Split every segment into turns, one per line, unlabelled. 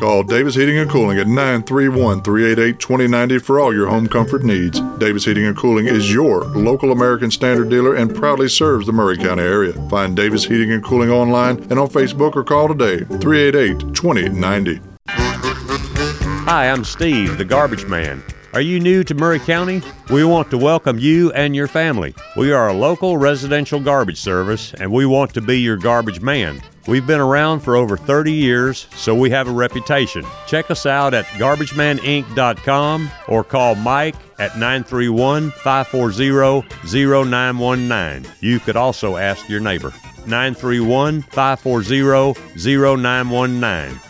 Call Davis Heating and Cooling at 931 388 2090 for all your home comfort needs. Davis Heating and Cooling is your local American Standard dealer and proudly serves the Maury County area. Find Davis Heating and Cooling online and on Facebook or call today 388 2090.
Hi, I'm Steve, the garbage man. Are you new to Maury County? We want to welcome you and your family. We are a local residential garbage service and we want to be your garbage man. We've been around for over 30 years, so we have a reputation. Check us out at garbagemaninc.com or call Mike at 931 540 0919. You could also ask your neighbor. 931 540 0919.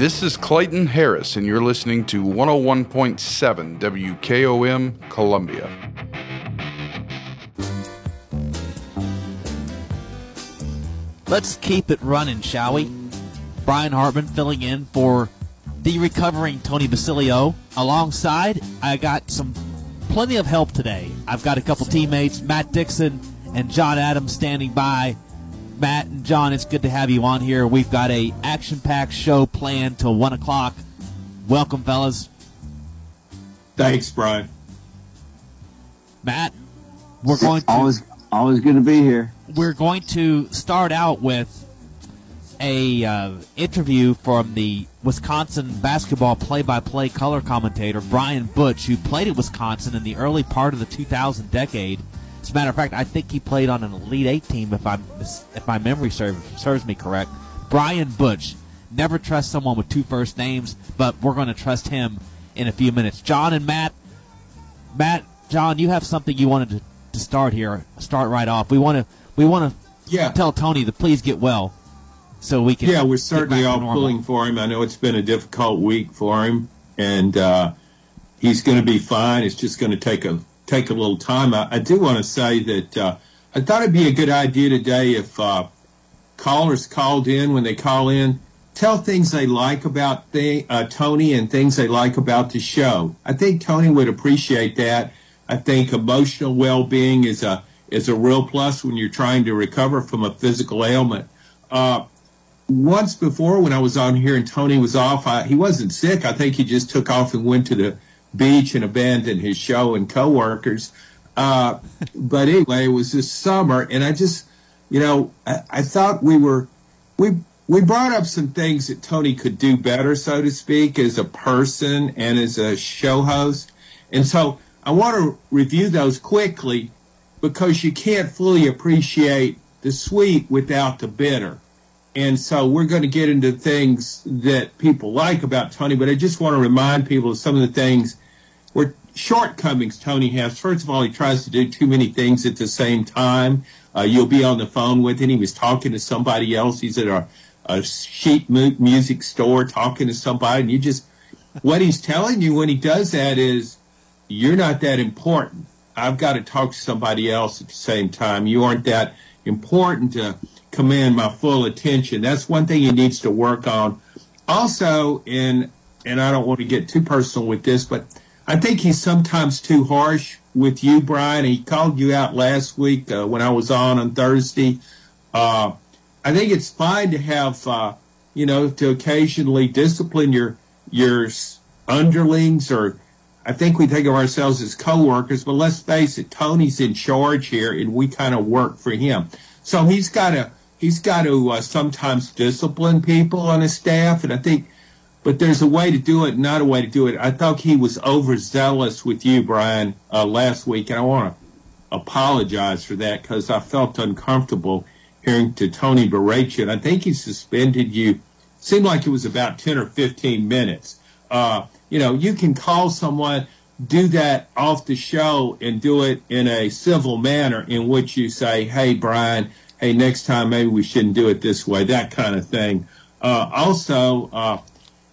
This is Clayton Harris, and you're listening to 101.7 WKOM Columbia.
Let's keep it running, shall we? Brian Hartman filling in for the recovering Tony Basilio. Alongside, I got some plenty of help today. I've got a couple teammates, Matt Dixon and John Adams, standing by. Matt and John, it's good to have you on here. We've got a action-packed show planned till one o'clock. Welcome, fellas.
Thanks, Brian.
Matt, we're going to
always always good to be here.
We're going to start out with a uh, interview from the Wisconsin basketball play-by-play color commentator Brian Butch, who played at Wisconsin in the early part of the 2000 decade. As a matter of fact, I think he played on an Elite Eight team, if I'm if my memory serves serves me correct. Brian Butch. Never trust someone with two first names, but we're going to trust him in a few minutes. John and Matt, Matt, John, you have something you wanted to, to start here. Start right off. We want to we want to
yeah.
tell Tony to please get well so we can.
Yeah, we're certainly all pulling for him. I know it's been a difficult week for him, and uh, he's going to be fine. It's just going to take a take a little time. I, I do want to say that uh, I thought it'd be a good idea today if uh, callers called in when they call in. Tell things they like about uh, Tony and things they like about the show. I think Tony would appreciate that. I think emotional well-being is a is a real plus when you're trying to recover from a physical ailment. Uh, once before when I was on here and Tony was off, I, he wasn't sick. I think he just took off and went to the beach and abandoned his show and coworkers. Uh, but anyway, it was this summer, and I just, you know, I, I thought we were, we we brought up some things that Tony could do better, so to speak, as a person and as a show host. And so I want to review those quickly because you can't fully appreciate the sweet without the bitter. And so we're going to get into things that people like about Tony, but I just want to remind people of some of the things where shortcomings Tony has. First of all, he tries to do too many things at the same time. Uh, you'll be on the phone with him. He was talking to somebody else. He's at a, a sheet music store talking to somebody, and you just, what he's telling you when he does that is, you're not that important. I've got to talk to somebody else at the same time. You aren't that important to command my full attention. That's one thing he needs to work on. Also, in and I don't want to get too personal with this, but I think he's sometimes too harsh with you, Brian. He called you out last week uh, when I was on on Thursday. Uh, I think it's fine to have, uh, you know, to occasionally discipline your your underlings, or I think we think of ourselves as coworkers. But let's face it, Tony's in charge here, and we kind of work for him. So he's got to he's got to uh, sometimes discipline people on his staff, and I think, but there's a way to do it, not a way to do it. I thought he was overzealous with you, Brian, uh, last week, and I want to apologize for that because I felt uncomfortable hearing to Tony berate I think he suspended you. Seemed like it was about ten or fifteen minutes. Uh, you know, you can call someone. Do that off the show and do it in a civil manner in which you say, "Hey, Brian, hey, next time maybe we shouldn't do it this way, that kind of thing. Uh, also, uh,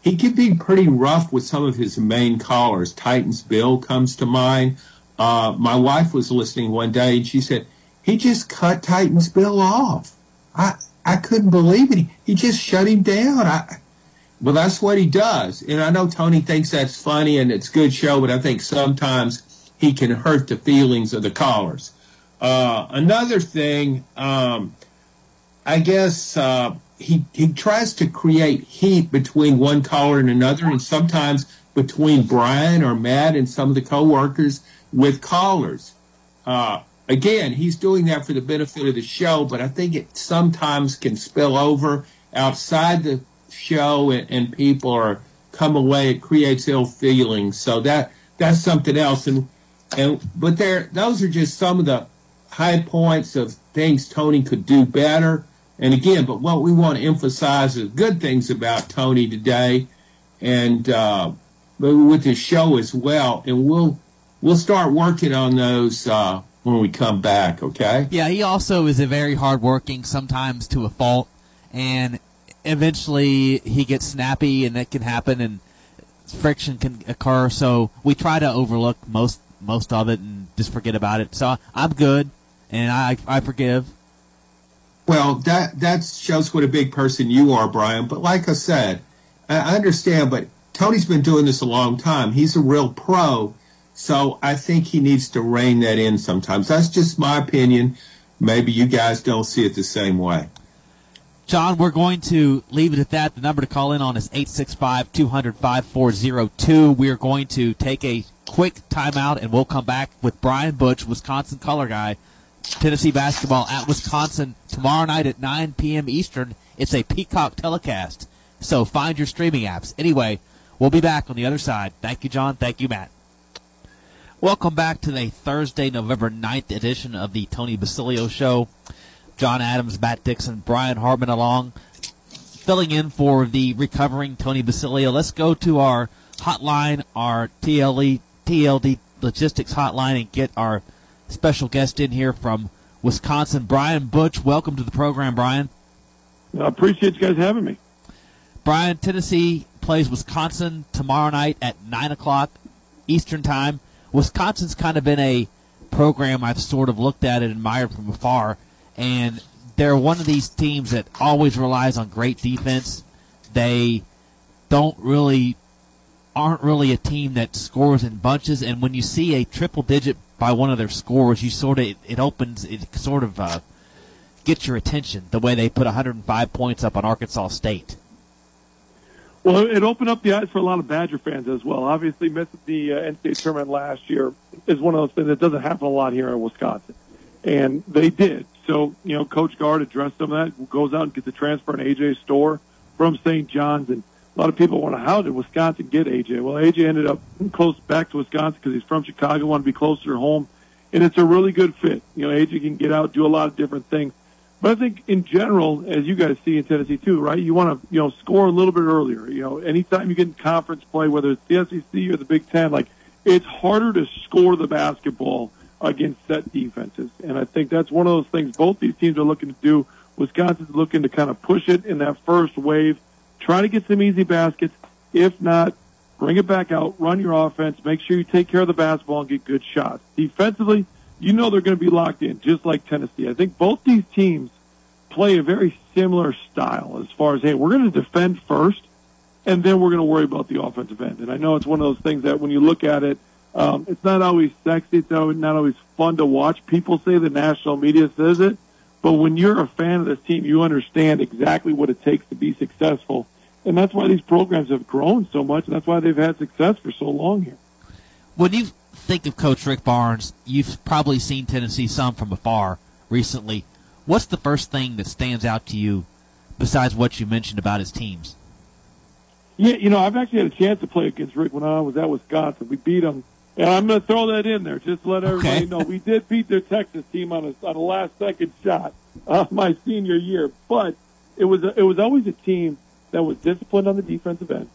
he can be pretty rough with some of his main callers. Titans Bill comes to mind. Uh, my wife was listening one day and she said, he just cut Titans Bill off. I, I couldn't believe it. He, just shut him down. I, well, that's what he does. And I know Tony thinks that's funny and it's good show, but I think sometimes he can hurt the feelings of the callers. Uh, another thing, um, I guess uh, he he tries to create heat between one caller and another, and sometimes between Brian or Matt and some of the coworkers with callers. Uh, again, he's doing that for the benefit of the show, but I think it sometimes can spill over outside the show, and, and people are come away. It creates ill feelings, so that that's something else. And and but there, those are just some of the high points of things Tony could do better. And again, but what we want to emphasize is good things about Tony today, and uh, with his show as well. And we'll we'll start working on those uh, when we come back. Okay?
Yeah, he also is a very hardworking, sometimes to a fault, and eventually he gets snappy, and that can happen, and friction can occur. So we try to overlook most most of it and just forget about it. So I'm good, and I I forgive.
Well, that that shows what a big person you are, Brian. But like I said, I understand, but Tony's been doing this a long time. He's a real pro, so I think he needs to rein that in sometimes. That's just my opinion. Maybe you guys don't see it the same way.
John, we're going to leave it at that. The number to call in on is 865 200 5402. We are going to take a quick timeout and we'll come back with Brian Butch, Wisconsin color guy, Tennessee basketball at Wisconsin tomorrow night at 9 p.m. Eastern. It's a Peacock telecast. So find your streaming apps. Anyway, we'll be back on the other side. Thank you, John. Thank you, Matt. Welcome back to the Thursday, November 9th edition of the Tony Basilio Show. John Adams, Matt Dixon, Brian Hartman along, filling in for the recovering Tony Basilio. Let's go to our hotline, our TLE, TLD logistics hotline, and get our special guest in here from Wisconsin, Brian Butch. Welcome to the program, Brian.
I appreciate you guys having me.
Brian, Tennessee plays Wisconsin tomorrow night at 9 o'clock Eastern Time. Wisconsin's kind of been a program I've sort of looked at and admired from afar and they're one of these teams that always relies on great defense. They don't really aren't really a team that scores in bunches, and when you see a triple digit by one of their scores, you sort of it, opens it sort of uh, gets your attention the way they put 105 points up on Arkansas State.
Well, it opened up the eyes for a lot of Badger fans as well. Obviously, missing the uh, NCAA tournament last year is one of those things that doesn't happen a lot here in Wisconsin, and they did. So, you know, Coach Gard addressed some of that, goes out and gets a transfer in AJ Storr from St. John's. And a lot of people wonder, how did Wisconsin get AJ? Well, AJ ended up close back to Wisconsin because he's from Chicago, wanted to be closer to home. And it's a really good fit. You know, AJ can get out, do a lot of different things. But I think in general, as you guys see in Tennessee too, right? You want to, you know, score a little bit earlier. You know, anytime you get in conference play, whether it's the SEC or the Big Ten, like it's harder to score the basketball against set defenses. And I think that's one of those things both these teams are looking to do. Wisconsin's looking to kind of push it in that first wave, try to get some easy baskets. If not, bring it back out, run your offense, make sure you take care of the basketball and get good shots. Defensively, you know they're going to be locked in, just like Tennessee. I think both these teams play a very similar style as far as, hey, we're going to defend first, and then we're going to worry about the offensive end. And I know it's one of those things that when you look at it, um, it's not always sexy. It's not always fun to watch. People say the national media says it, but when you're a fan of this team, you understand exactly what it takes to be successful. And that's why these programs have grown so much, and that's why they've had success for so long here.
When you think of Coach Rick Barnes, you've probably seen Tennessee some from afar recently. What's the first thing that stands out to you besides what you mentioned about his teams?
Yeah, you know, I've actually had a chance to play against Rick when I was at Wisconsin. We beat him and I'm going to throw that in there just to let everybody okay. know we did beat their Texas team on a on a last second shot uh, my senior year, but it was a, it was always a team that was disciplined on the defensive end,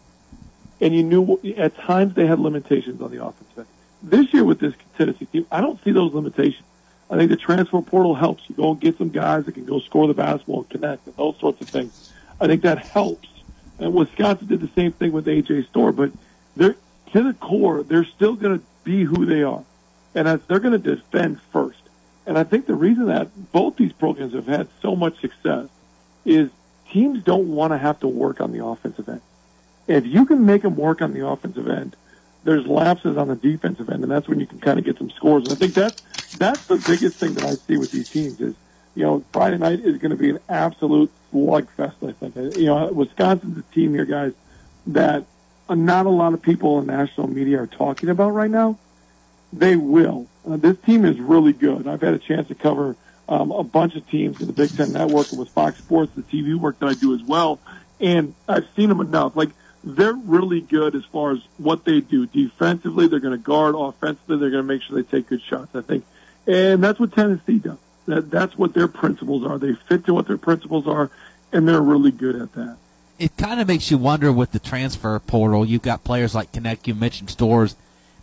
and you knew at times they had limitations on the offensive end. This year with this Tennessee team, I don't see those limitations. I think the transfer portal helps. You go and get some guys that can go score the basketball and connect and those sorts of things. I think that helps. And Wisconsin did the same thing with AJ Storr, but they're to the core, they're still going to be who they are. And they're going to defend first. And I think the reason that both these programs have had so much success is teams don't want to have to work on the offensive end. If you can make them work on the offensive end, there's lapses on the defensive end, and that's when you can kind of get some scores. And I think that's that's the biggest thing that I see with these teams is, you know, Friday night is going to be an absolute slugfest. I think. You know, Wisconsin's a team here, guys, that not a lot of people in national media are talking about right now, they will. Uh, this team is really good. I've had a chance to cover um, a bunch of teams in the Big Ten Network and with Fox Sports, the TV work that I do as well, and I've seen them enough. Like they're really good as far as what they do defensively. They're going to guard offensively. They're going to make sure they take good shots. I think, and that's what Tennessee does. That that's what their principles are. They fit to what their principles are, and they're really good at that.
It kind of makes you wonder with the transfer portal. You've got players like Knecht, you mentioned Storrs.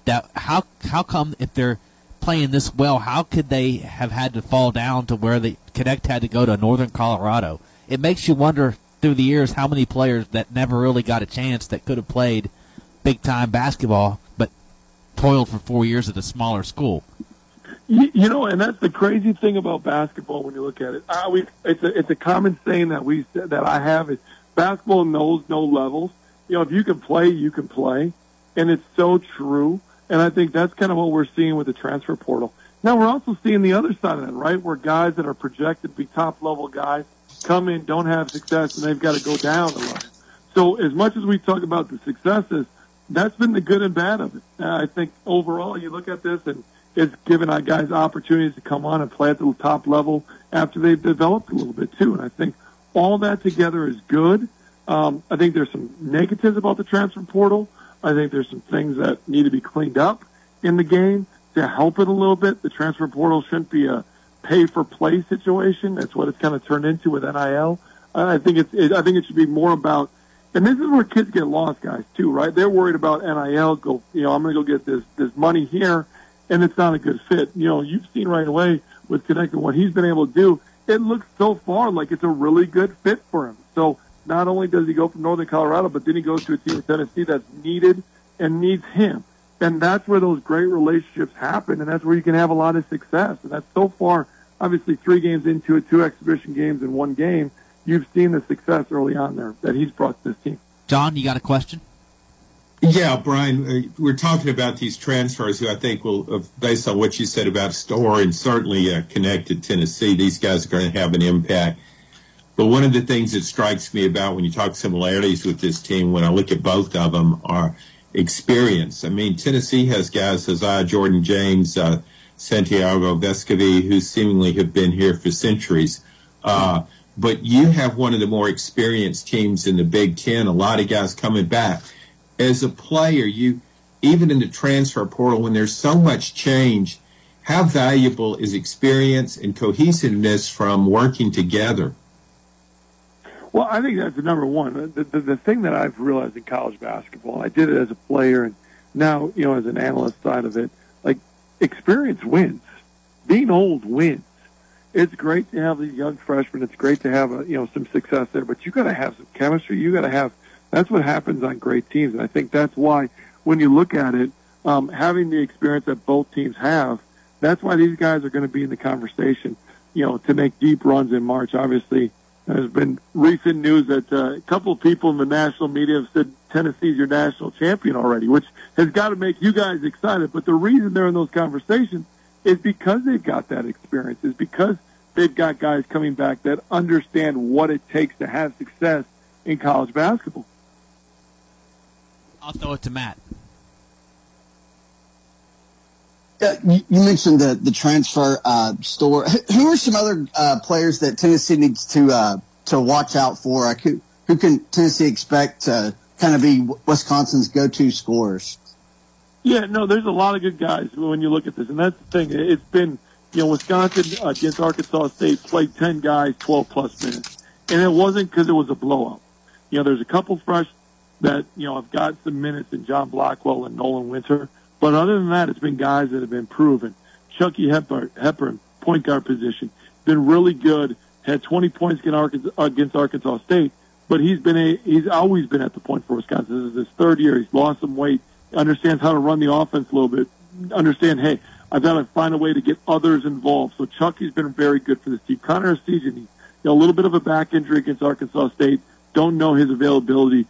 That how how come if they're playing this well, how could they have had to fall down to where the Knecht had to go to Northern Colorado? It makes you wonder through the years how many players that never really got a chance that could have played big time basketball, but toiled for four years at a smaller school.
You, you know, and that's the crazy thing about basketball when you look at it. I, we, it's a it's a common saying that we that I have is basketball knows no levels. You know, if you can play, you can play, and it's so true. And I think that's kind of what we're seeing with the transfer portal. Now we're also seeing the other side of that, right? Where guys that are projected to be top level guys come in, don't have success, and they've got to go down a lot. So as much as we talk about the successes, that's been the good and bad of it. I think overall, you look at this and it's given our guys opportunities to come on and play at the top level after they've developed a little bit too. And I think all that together is good. Um, I think there's some negatives about the transfer portal. I think there's some things that need to be cleaned up in the game to help it a little bit. The transfer portal shouldn't be a pay for play situation. That's what it's kind of turned into with NIL. I think it's, it, I think it should be more about, and this is where kids get lost, guys, too, right? They're worried about NIL. Go, you know, I'm going to go get this this money here, and it's not a good fit. You know, you've seen right away with connecting what he's been able to do. It looks so far like it's a really good fit for him. So not only does he go from Northern Colorado, but then he goes to a team in Tennessee that's needed and needs him. And that's where those great relationships happen, and that's where you can have a lot of success. And that's so far, obviously, three games into it, two exhibition games in one game, you've seen the success early on there that he's brought to this team.
John, you got a question?
Yeah, Brian, uh, we're talking about these transfers who I think will, uh, based on what you said about Storr and certainly uh, connected Tennessee, these guys are going to have an impact. But one of the things that strikes me about when you talk similarities with this team, when I look at both of them, are experience. I mean, Tennessee has guys, Josiah-Jordan James, uh, Santiago Vescovi, who seemingly have been here for centuries. Uh, but you have one of the more experienced teams in the Big Ten, a lot of guys coming back. As a player, you, even in the transfer portal, when there's so much change, how valuable is experience and cohesiveness from working together?
Well, I think that's the number one. The, the, the thing that I've realized in college basketball, I did it as a player, and now you know as an analyst side of it, like experience wins. Being old wins. It's great to have these young freshmen. It's great to have a, you know some success there, but you got to have some chemistry. You got to have. That's what happens on great teams, and I think that's why when you look at it, um, having the experience that both teams have, that's why these guys are going to be in the conversation. You know, to make deep runs in March. Obviously, there's been recent news that uh, a couple of people in the national media have said Tennessee's your national champion already, which has got to make you guys excited. But the reason they're in those conversations is because they've got that experience, is because they've got guys coming back that understand what it takes to have success in college basketball.
I'll throw it to Matt.
Uh, you, you mentioned the the transfer uh, Storr. Who are some other uh, players that Tennessee needs to uh, to watch out for? Like who who can Tennessee expect to kind of be Wisconsin's go to scorers?
Yeah, no, there's a lot of good guys when you look at this, and that's the thing. It's been you know Wisconsin against Arkansas State played ten guys, twelve plus minutes, and it wasn't because it was a blowout. You know, there's a couple fresh that you know have got some minutes in John Blackwell and Nolan Winter but other than that, it's been guys that have been proven. Chucky Hepburn, Hepburn point guard position, been really good. Had 20 points against Arkansas, State, but he's been a he's always been at the point for Wisconsin. This is his third year. He's lost some weight. Understands how to run the offense a little bit. Understand, hey, I've got to find a way to get others involved. So Chucky's been very good for this team. Connor Essegian, you know, a little bit of a back injury against Arkansas State. Don't know his availability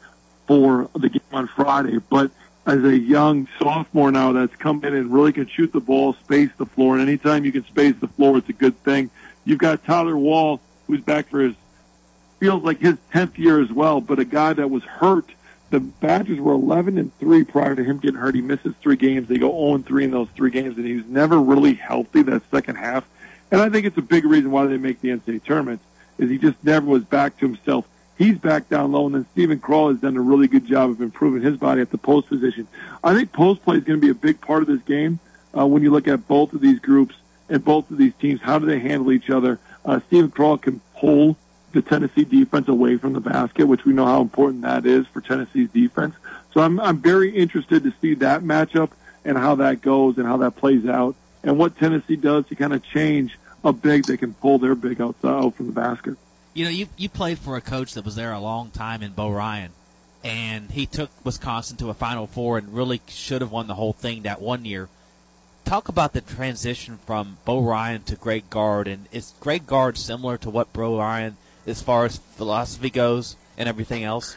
for the game on Friday, but as a young sophomore now that's come in and really can shoot the ball, space the floor, and anytime you can space the floor, it's a good thing. You've got Tyler Wahl, who's back for his feels like his tenth year as well, but a guy that was hurt. The Badgers were 11 and three prior to him getting hurt. He misses three games. They go 0 and three in those three games, and he was never really healthy that second half. And I think it's a big reason why they make the NCAA tournament is he just never was back to himself He's back down low, and then Steven Crowl has done a really good job of improving his body at the post position. I think post play is going to be a big part of this game uh, when you look at both of these groups. in both of these teams. How do they handle each other? Uh, Steven Crowl can pull the Tennessee defense away from the basket, which we know how important that is for Tennessee's defense. So I'm I'm very interested to see that matchup and how that goes and how that plays out and what Tennessee does to kind of change a big that can pull their big out, out from the basket.
You know, you you played for a coach that was there a long time in Bo Ryan, and he took Wisconsin to a Final Four and really should have won the whole thing that one year. Talk about the transition from Bo Ryan to Greg Gard, and is Greg Gard similar to what Bo Ryan as far as philosophy goes and everything else?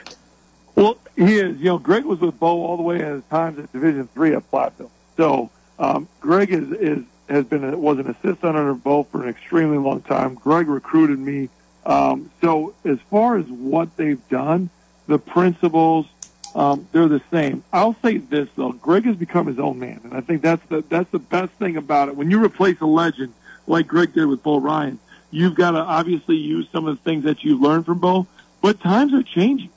Well, he is. You know, Greg was with Bo all the way at his times at Division Three at Platteville. So um, Greg is is has been a, was an assistant under Bo for an extremely long time. Greg recruited me. Um, so as far as what they've done, the principles um, they're the same. I'll say this though, Greg has become his own man, and I think that's the that's the best thing about it. When you replace a legend like Greg did with Bo Ryan, you've got to obviously use some of the things that you've learned from Bo, but times are changing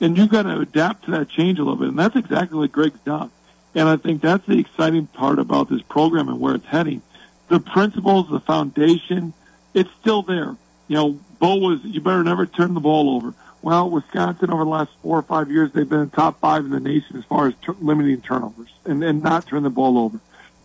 and you've got to adapt to that change a little bit. And that's exactly what Greg's done. And I think that's the exciting part about this program and where it's heading. The principles, the foundation, it's still there. You know, Bo was, you better never turn the ball over. Well, Wisconsin over the last four or five years, they've been top five in the nation as far as ter- limiting turnovers and, and not turn the ball over.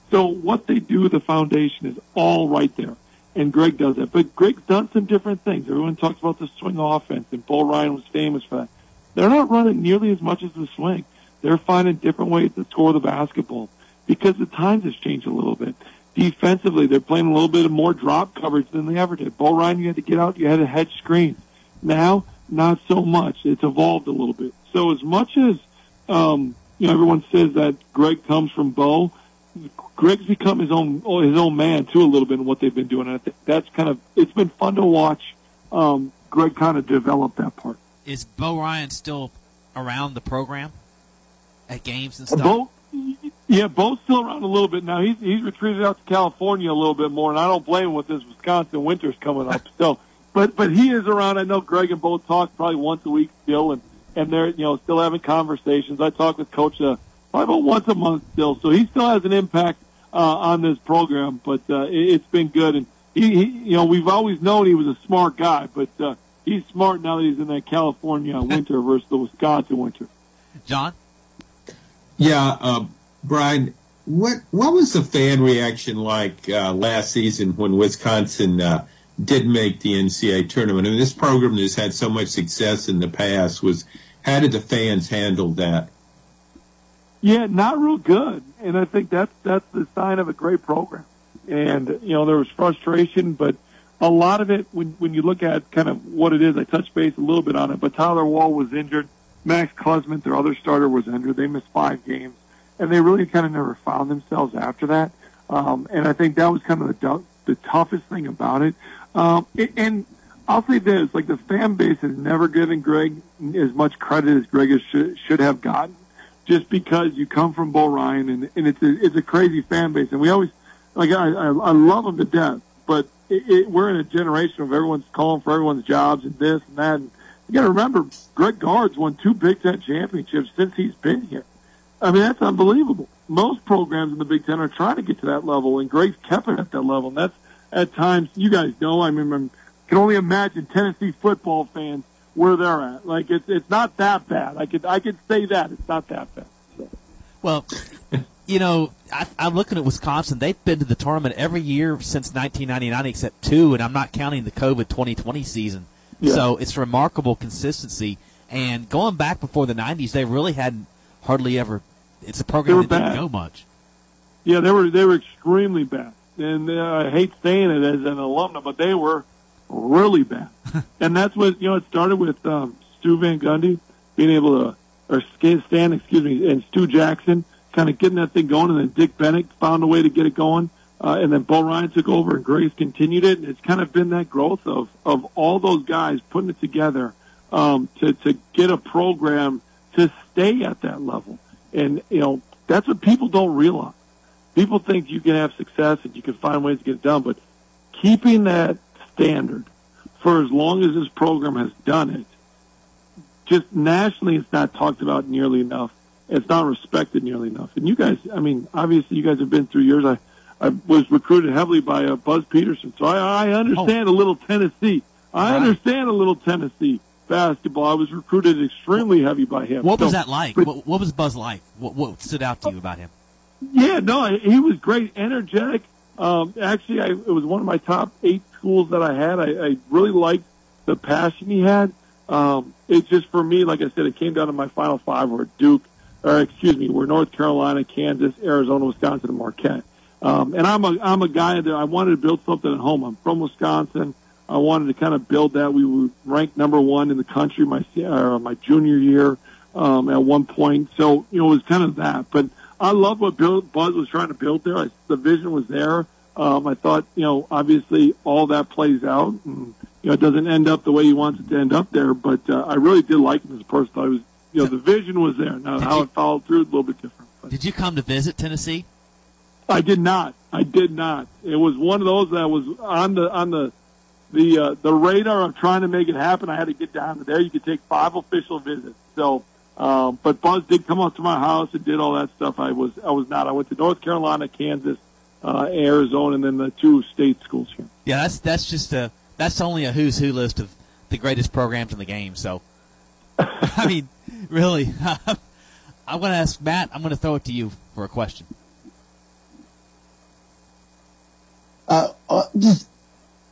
So what they do, the foundation is all right there. And Greg does that. But Greg's done some different things. Everyone talks about the swing offense, and Bo Ryan was famous for that. They're not running nearly as much as the swing. They're finding different ways to score the basketball because the times has changed a little bit. Defensively, they're playing a little bit of more drop coverage than they ever did. Bo Ryan, you had to get out, you had to hedge screens. Now, not so much. It's evolved a little bit. So as much as um, you know, everyone says that Greg comes from Bo. Greg's become his own his own man too a little bit in what they've been doing. And I think that's kind of it's been fun to watch. Um, Greg kind of develop that part
is Bo Ryan still around the program at games and stuff?
Bo, yeah, Bo's still around a little bit now. He's he's retreated out to California a little bit more, and I don't blame him with this Wisconsin winter's coming up. so, but but he is around. I know Greg and Bo talk probably once a week still, and and they're you know still having conversations. I talk with Coach uh, probably about once a month still, so he still has an impact uh, on this program. But uh, it, it's been good, and he, he you know we've always known he was a smart guy, but. Uh, he's smart now that he's in that California winter versus the Wisconsin winter.
John?
Yeah, uh, Brian, what what was the fan reaction like uh, last season when Wisconsin uh, did make the NCAA tournament? I mean, this program has had so much success in the past. Was how did the fans handle that?
Yeah, not real good, and I think that's that's the sign of a great program. And you know, there was frustration, but a lot of it, when when you look at kind of what it is, I touched base a little bit on it. But Tyler Wahl was injured. Max Klesmit, their other starter, was injured. They missed five games, and they really kind of never found themselves after that. Um, and I think that was kind of the the toughest thing about it. Um, and I'll say this: like the fan base has never given Greg as much credit as Greg should, should have gotten, just because you come from Bo Ryan, and, and it's a it's a crazy fan base, and we always like I I, I love him to death, but it, it, we're in a generation of everyone's calling for everyone's jobs and this and that. And you got to remember, Greg Gard's won two Big Ten championships since he's been here. I mean, that's unbelievable. Most programs in the Big Ten are trying to get to that level, and Greg's kept it at that level. And that's at times, you guys know, I mean, I can only imagine Tennessee football fans where they're at. Like it's it's not that bad. I could I could say that it's not that bad. So.
Well, you know, I, I'm looking at Wisconsin. They've been to the tournament every year since 1999, except two, and I'm not counting the COVID 2020 season. Yeah. So it's remarkable consistency. And going back before the 90s, they really hadn't hardly ever. It's a program that didn't go much.
Yeah, they were they were extremely bad, and uh, I hate saying it as an alumna, but they were really bad. and that's what you know. It started with um, Stu Van Gundy being able to, or Stan, excuse me, and Stu Jackson kind of getting that thing going, and then Dick Bennett found a way to get it going, uh, and then Bo Ryan took over, and Greg's continued it. And it's kind of been that growth of of all those guys putting it together um, to to get a program to stay at that level. And you know that's what people don't realize. People think you can have success and you can find ways to get it done, but keeping that standard for as long as this program has done it, just nationally, it's not talked about nearly enough it's not respected nearly enough. And you guys, I mean, obviously you guys have been through yours. I, I was recruited heavily by uh, Buzz Peterson, so I, I understand a little Tennessee. I
Right.
understand a little Tennessee basketball. I was recruited extremely heavy by him.
What was that like?
but-
What, what was Buzz like? What, what stood out to you about him?
Yeah, no, he was great, energetic. Um, actually, I, it was one of my top eight schools that I had. I, I really liked the passion he had. Um, it just for me, like I said, it came down to my final five were Duke, or excuse me, were North Carolina, Kansas, Arizona, Wisconsin, and Marquette. Um, and I'm a I'm a guy that I wanted to build something at home. I'm from Wisconsin. I wanted to kind of build that. We were ranked number one in the country my uh, my junior year um, at one point. So you know it was kind of that. But I love what Bill, Buzz was trying to build there. I, the vision was there. Um, I thought you know obviously all that plays out, and you know it doesn't end up the way he wants it to end up there. But uh, I really did like him as a person. I was you know the vision was there. Now how it followed through a little bit different.
Did you come to visit Tennessee?
I did not. I did not. It was one of those that was on the on the the uh, the radar of trying to make it happen. I had to get down to there. You could take five official visits. So, um, but Buzz did come up to my house and did all that stuff. I was I was not. I went to North Carolina, Kansas, uh, Arizona, and then the two state schools here.
Yeah, that's that's just a that's only a who's who list of the greatest programs in the game. So, I mean, really, I'm going to ask Matt. I'm going to throw it to you for a question.
Uh, uh, just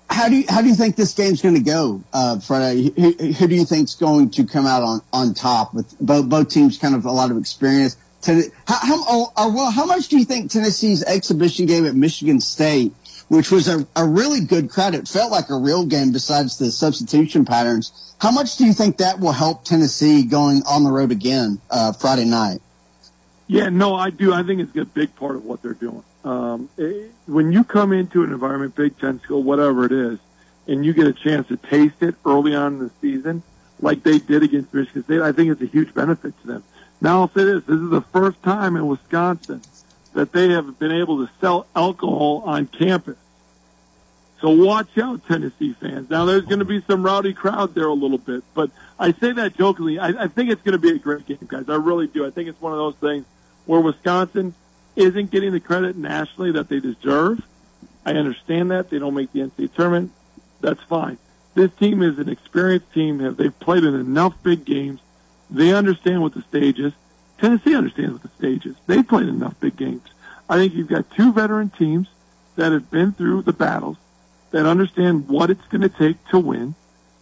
how do you how do you think this game's going to go, uh, Friday? Who, who do you think's going to come out on, on top with both both teams? Kind of a lot of experience. How how, oh, uh, well, how much do you think Tennessee's exhibition game at Michigan State, which was a, a really good credit, felt like a real game besides the substitution patterns? How much do you think that will help Tennessee going on the road again uh, Friday night?
Yeah, no, I do. I think it's a big part of what they're doing. Um, it, when you come into an environment, Big Ten school, whatever it is, and you get a chance to taste it early on in the season, like they did against Michigan State, I think it's a huge benefit to them. Now I'll say this: this is the first time in Wisconsin that they have been able to sell alcohol on campus. So watch out, Tennessee fans. Now there's going to be some rowdy crowd there a little bit, but I say that jokingly. I, I think it's going to be a great game, guys. I really do. I think it's one of those things where Wisconsin isn't getting the credit nationally that they deserve. I understand that they don't make the NCAA tournament. That's fine. This team is an experienced team. They've played in enough big games. They understand what the stage is. Tennessee understands what the stage is. They've played enough big games. I think you've got two veteran teams that have been through the battles, that understand what it's going to take to win.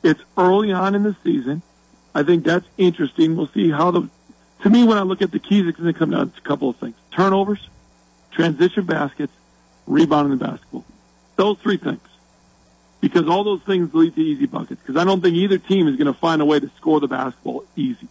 It's early on in the season. I think that's interesting. We'll see how the. To me, when I look at the keys, it's going to come down to a couple of things: turnovers, transition baskets, rebounding the basketball. Those three things, because all those things lead to easy buckets. Because I don't think either team is going to find a way to score the basketball easy.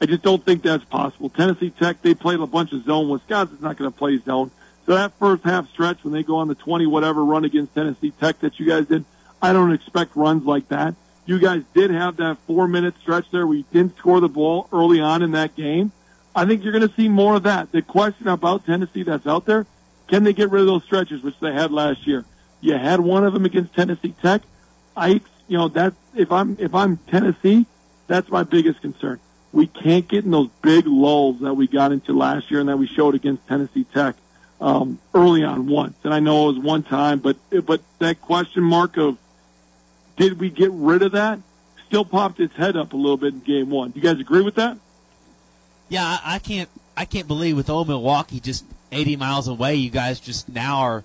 I just don't think that's possible. Tennessee Tech, they played a bunch of zone. Wisconsin's not going to play zone. So that first half stretch when they go on the 20 whatever run against Tennessee Tech that you guys did, I don't expect runs like that. You guys did have that four minute stretch there where you didn't score the ball early on in that game. I think you're going to see more of that. The question about Tennessee that's out there, can they get rid of those stretches which they had last year? You had one of them against Tennessee Tech. I, you know, that if I'm if I'm Tennessee, that's my biggest concern. We can't get in those big lulls that we got into last year and that we showed against Tennessee Tech um, early on once. And I know it was one time, but but that question mark of did we get rid of that still popped its head up a little bit in game one. Do you guys agree with that?
Yeah, I, I can't I can't believe with old Milwaukee just 80 miles away, you guys just now are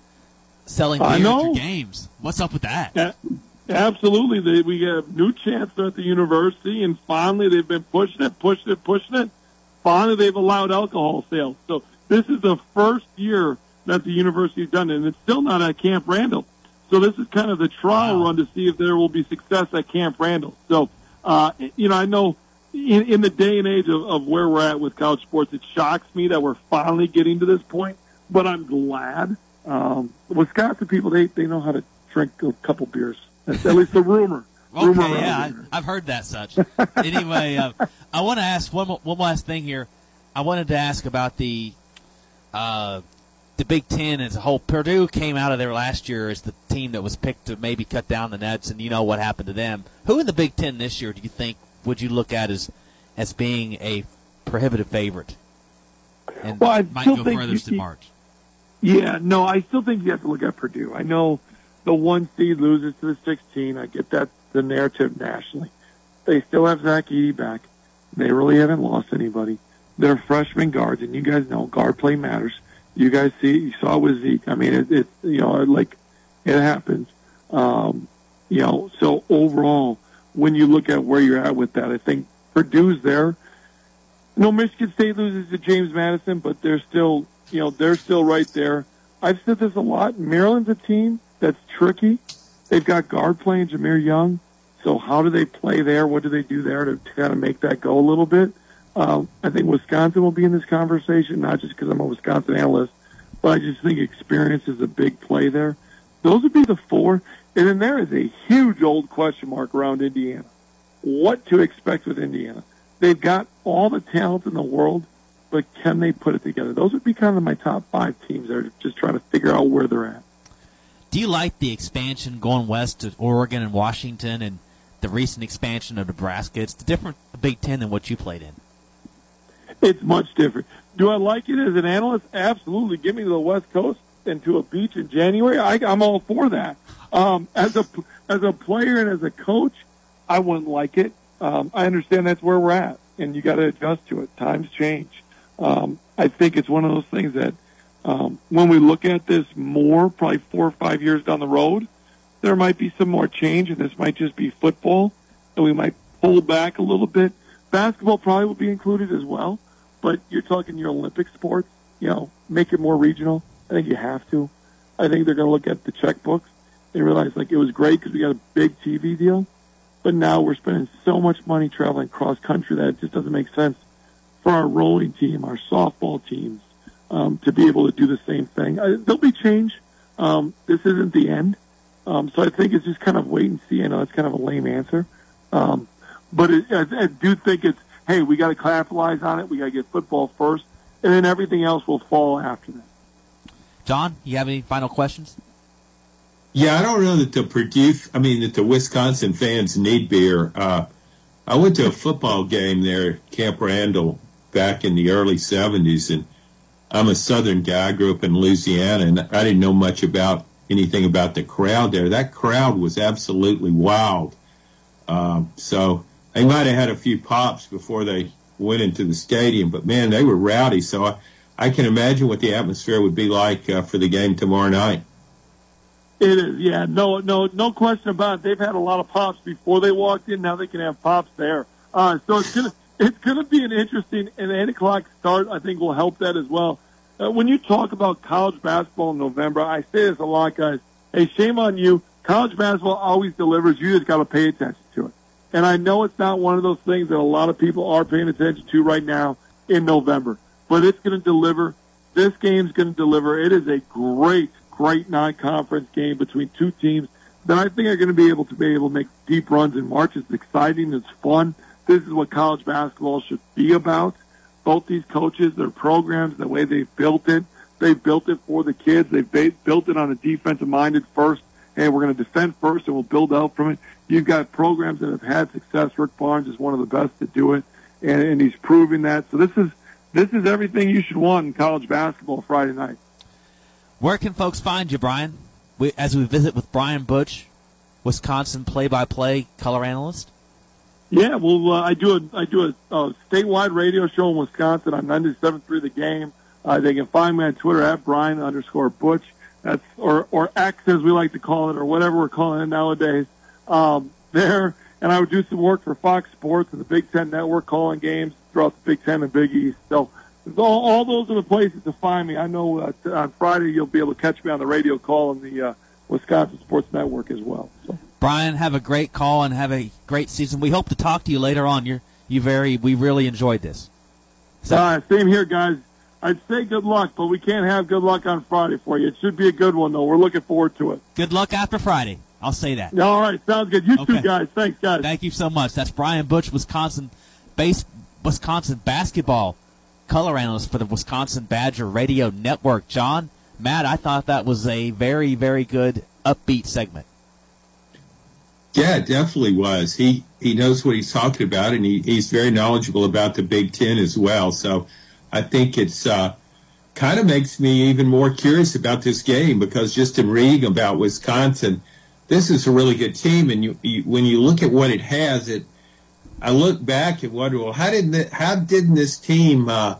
selling beer
I
at your games. What's up with that?
Yeah, absolutely. They, we have new chancellor at the university, and finally they've been pushing it, pushing it, pushing it. Finally, they've allowed alcohol sales. So this is the first year that the university has done it, and it's still not at Camp Randall. So this is kind of the trial run to see if there will be success at Camp Randall. So, uh, you know, I know in, in the day and age of, of where we're at with college sports, it shocks me that we're finally getting to this point, but I'm glad. Um, Wisconsin people, they, they know how to drink a couple beers. That's at least the rumor. rumor
Okay,
around
yeah. I, I've heard that such. anyway, uh, I want to ask one one last thing here. I wanted to ask about the uh, the Big Ten as a whole. Purdue came out of there last year as the team that was picked to maybe cut down the nets, and you know what happened to them. Who in the Big Ten this year do you think would you look at as as being a prohibitive favorite and
Well, I
might
still
go
think
furthest
you-
in March?
Yeah, no, I still think you have to look at Purdue. I know the one seed loses to the 16. I get that the narrative nationally. They still have Zach Edey back. They really haven't lost anybody. They're freshman guards, and you guys know guard play matters. You guys see, you saw with Zeke. I mean, it, it you know, like it happens. Um, you know, so overall, when you look at where you're at with that, I think Purdue's there. No, Michigan State loses to James Madison, but they're still, you know, they're still right there. I've said this a lot. Maryland's a team that's tricky. They've got guard playing Jahmir Young. So how do they play there? What do they do there to, to kind of make that go a little bit? Um, I think Wisconsin will be in this conversation, not just because I'm a Wisconsin analyst, but I just think experience is a big play there. Those would be the four. And then there is a huge old question mark around Indiana. What to expect with Indiana? They've got all the talent in the world, but can they put it together? Those would be kind of my top five teams that are just trying to figure out where they're at.
Do you like the expansion going west to Oregon and Washington and the recent expansion of Nebraska? It's the different Big Ten than what you played in.
It's much different. Do I like it as an analyst? Absolutely. Give me to the West Coast and to a beach in January. I, I'm all for that. Um, as a as a player and as a coach, I wouldn't like it. Um, I understand that's where we're at, and you got to adjust to it. Times change. Um, I think it's one of those things that um, when we look at this more, probably four or five years down the road, there might be some more change, and this might just be football, and we might pull back a little bit. Basketball probably will be included as well, but you're talking your Olympic sports. You know, make it more regional. I think you have to. I think they're going to look at the checkbooks and realize like it was great because we got a big TV deal, but now we're spending so much money traveling cross country that it just doesn't make sense for our rolling team, our softball teams, um, to be able to do the same thing. Uh, there'll be change. Um, this isn't the end. Um, so I think it's just kind of wait and see. I know it's kind of a lame answer. Um, but it, I, I do think it's, hey, we got to capitalize on it. We got to get football first, and then everything else will fall after that.
John, you have any final questions?
Yeah, I don't know that the Purdue, I mean, that the Wisconsin fans need beer. Uh, I went to a football game there Camp Randall back in the early 70s, and I'm a Southern guy. I grew up in Louisiana, and I didn't know much about anything about the crowd there. That crowd was absolutely wild. Um, so they might have had a few pops before they went into the stadium, but man, they were rowdy. So I, I can imagine what the atmosphere would be like uh, for the game tomorrow night.
It is, yeah, no, no, no question about it. They've had a lot of pops before they walked in. Now they can have pops there. Uh, so it's gonna, it's gonna be an interesting and eight o'clock start. I think will help that as well. Uh, when you talk about college basketball in November, I say this a lot, guys. Hey, shame on you. College basketball always delivers. You just got to pay attention to it. And I know it's not one of those things that a lot of people are paying attention to right now in November, but it's going to deliver. This game's going to deliver. It is a great, great non-conference game between two teams that I think are going to be able to be able to make deep runs in March. It's exciting. It's fun. This is what college basketball should be about. Both these coaches, their programs, the way they've built it, they've built it for the kids. They've built it on a defensive-minded first. Hey, we're going to defend first and we'll build out from it. You've got programs that have had success. Rick Barnes is one of the best to do it, and, and he's proving that. So this is this is everything you should want in college basketball Friday night.
Where can folks find you, Brian? We, as we visit with Brian Butch, Wisconsin play-by-play color analyst.
Yeah, well, uh, I do a I do a, a statewide radio show in Wisconsin on 97.3 The Game. Uh, they can find me on Twitter at Brian underscore Butch. That's or or X as we like to call it, or whatever we're calling it nowadays. Um, there, and I would do some work for Fox Sports and the Big Ten Network, calling games throughout the Big Ten and Big East. So all, all those are the places to find me. I know uh, t- on Friday you'll be able to catch me on the radio call on the uh, Wisconsin Sports Network as well. So.
Brian, have a great call and have a great season. We hope to talk to you later on. You're you very we really enjoyed this.
So, uh, same here, guys. I'd say good luck, but we can't have good luck on Friday for you. It should be a good one, though. We're looking forward to it.
Good luck after Friday. I'll say that.
All right, sounds good. You
Okay.
too, guys. Thanks, guys.
Thank you so much. That's Brian Butch, Wisconsin base Wisconsin basketball color analyst for the Wisconsin Badger Radio Network. John, Matt, I thought that was a very, very good upbeat segment.
Yeah, it definitely was. He he knows what he's talking about, and he, he's very knowledgeable about the Big Ten as well. So I think it's uh, kind of makes me even more curious about this game because just in reading about Wisconsin, this is a really good team, and you, you when you look at what it has, it I look back and wonder, well, how did the, how didn't this team uh,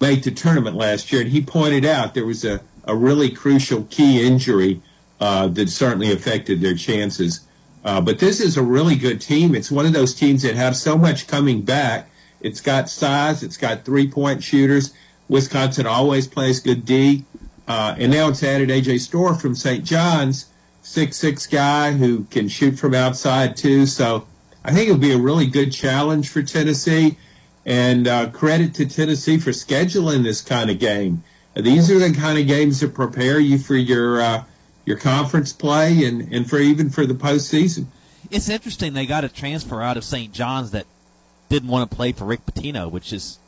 make the tournament last year? And he pointed out there was a, a really crucial key injury uh, that certainly affected their chances. Uh, but this is a really good team. It's one of those teams that have so much coming back. It's got size. It's got three point shooters. Wisconsin always plays good D. Uh, and now it's added AJ Storr from St. John's, six six guy who can shoot from outside too. So I think it'll be a really good challenge for Tennessee. And uh, credit to Tennessee for scheduling this kind of game. These are the kind of games that prepare you for your uh, your conference play and, and for even for the postseason.
It's interesting they got a transfer out of St. John's that didn't want to play for Rick Pitino, which is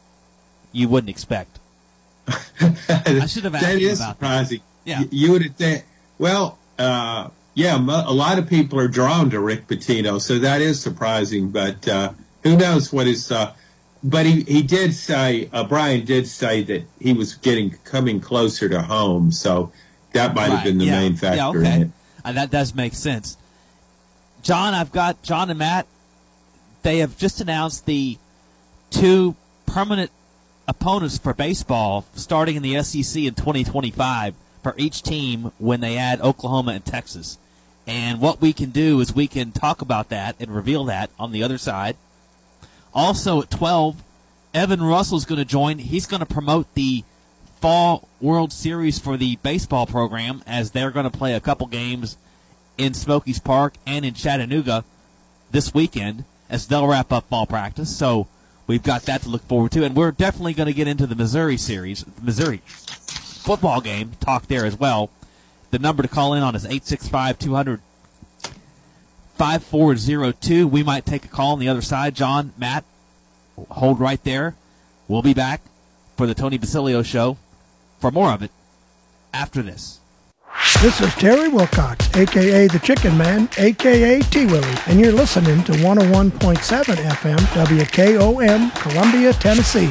you wouldn't expect. I should have asked
that is
about
surprising.
that. Yeah.
You, would have well, uh, yeah, a lot of people are drawn to Rick Pitino, so that is surprising. But uh, who knows what his? Uh, but he, he did say uh, Brian did say that he was getting coming closer to home, so that might have
Right,
been the
yeah,
main factor
Yeah,
in
okay.
it.
Uh, that does make sense. John, I've got John and Matt. They have just announced the two permanent opponents for baseball starting in the SEC in 2025 for each team when they add Oklahoma and Texas. And what we can do is we can talk about that and reveal that on the other side. Also at 12, Evan Russell's going to join. He's going to promote the Fall World Series for the baseball program as they're going to play a couple games in Smokies Park and in Chattanooga this weekend as they'll wrap up fall practice. So we've got that to look forward to. And we're definitely going to get into the Missouri series, Missouri football game, talk there as well. The number to call in on is 865 200 5402. We might take a call on the other side. John, Matt, hold right there. We'll be back for the Tony Basilio show for more of it after this.
This is Terry Wilcox, aka the Chicken Man, aka T Willie, and you're listening to 101.7 FM WKOM, Columbia, Tennessee.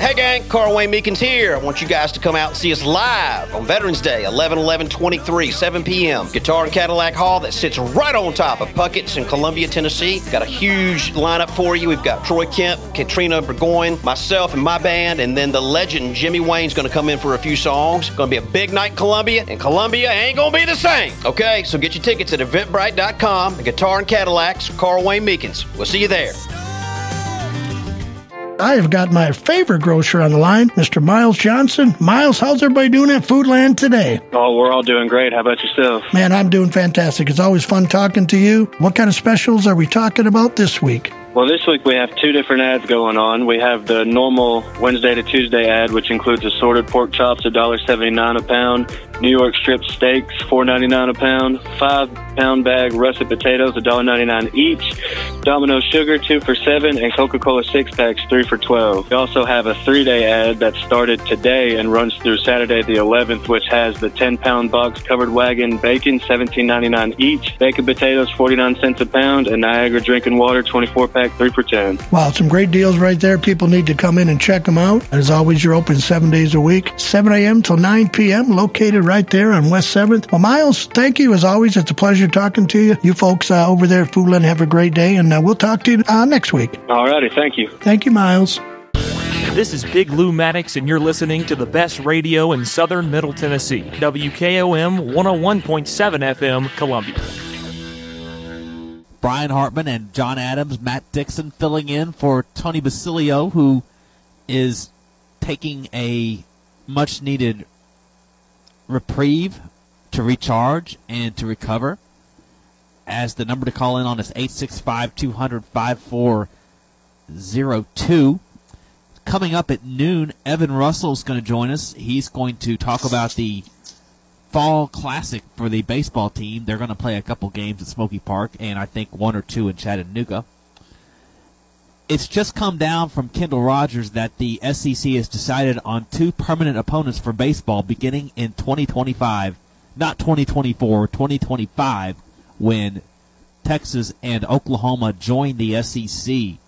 Hey! Gang, Carl Wayne Meekins here. I want you guys to come out and see us live on Veterans Day, 11 11 23, 7 p.m. Guitar and Cadillac Hall that sits right on top of Puckett's in Columbia, Tennessee. Got a huge lineup for you. We've got Troy Kemp, Katrina Burgoyne, myself, and my band, and then the legend Jimmy Wayne's to come in for a few songs. To be a big night in Columbia, and Columbia ain't to be the same. Okay, so get your tickets at eventbrite.com. Guitar and Cadillacs, Carl Wayne Meekins. We'll see you there.
I have got my favorite grocer on the line, Mr. Miles Johnson. Miles, how's everybody doing at Foodland today?
Oh, we're all doing great. How about yourself?
Man, I'm doing fantastic. It's always fun talking to you. What kind of specials are we talking about this week?
Well, this week we have two different ads going on. We have the normal Wednesday to Tuesday ad, which includes assorted pork chops, $1.79 a pound, New York strip steaks, $4.99 a pound, five pound bag russet potatoes, $1.99 each, Domino sugar, two for seven, and Coca Cola six packs, three for 12. We also have a three day ad that started today and runs through Saturday the 11th, which has the 10 pound box covered wagon bacon, $17.99 each, bacon potatoes, 49 cents a pound, and Niagara drinking water, 24 pack, three for 10.
Wow, some great deals right there. People need to come in and check them out. As always, you're open seven days a week, 7 a.m. till 9 p.m., located right there on West 7th. Well, Miles, thank you as always. It's a pleasure talking to you. You folks uh, over there at Foodland have a great day, and uh, we'll talk to you uh, next week.
All righty, thank you.
Thank you, Miles.
This is Big Lou Maddox, and you're listening to the best radio in southern Middle Tennessee. WKOM 101.7 FM, Columbia.
Brian Hartman and John Adams, Matt Dixon filling in for Tony Basilio, who is taking a much needed reprieve to recharge and to recover. As the number to call in on is 865 200 5402. Coming up at noon, Evan Russell is going to join us. He's going to talk about the fall classic for the baseball team. They're going to play a couple games at Smoky Park, and I think one or two in Chattanooga. It's just come down from Kendall Rogers that the SEC has decided on two permanent opponents for baseball beginning in 2025, not 2024, 2025, when Texas and Oklahoma join the SEC.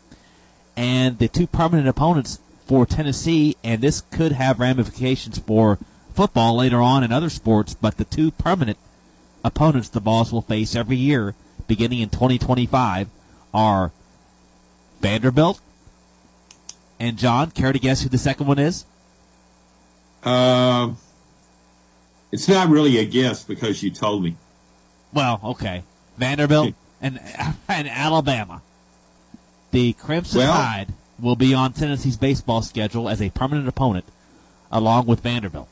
And the two permanent opponents for Tennessee, and this could have ramifications for football later on in other sports, but the two permanent opponents the Vols will face every year beginning in 2025 are Vanderbilt and John. Care to guess who the second one is?
Uh, it's not really a guess because you told me.
Well, okay. Vanderbilt and, and Alabama. The Crimson
Well-
Tide will be on Tennessee's baseball schedule as a permanent opponent along with Vanderbilt.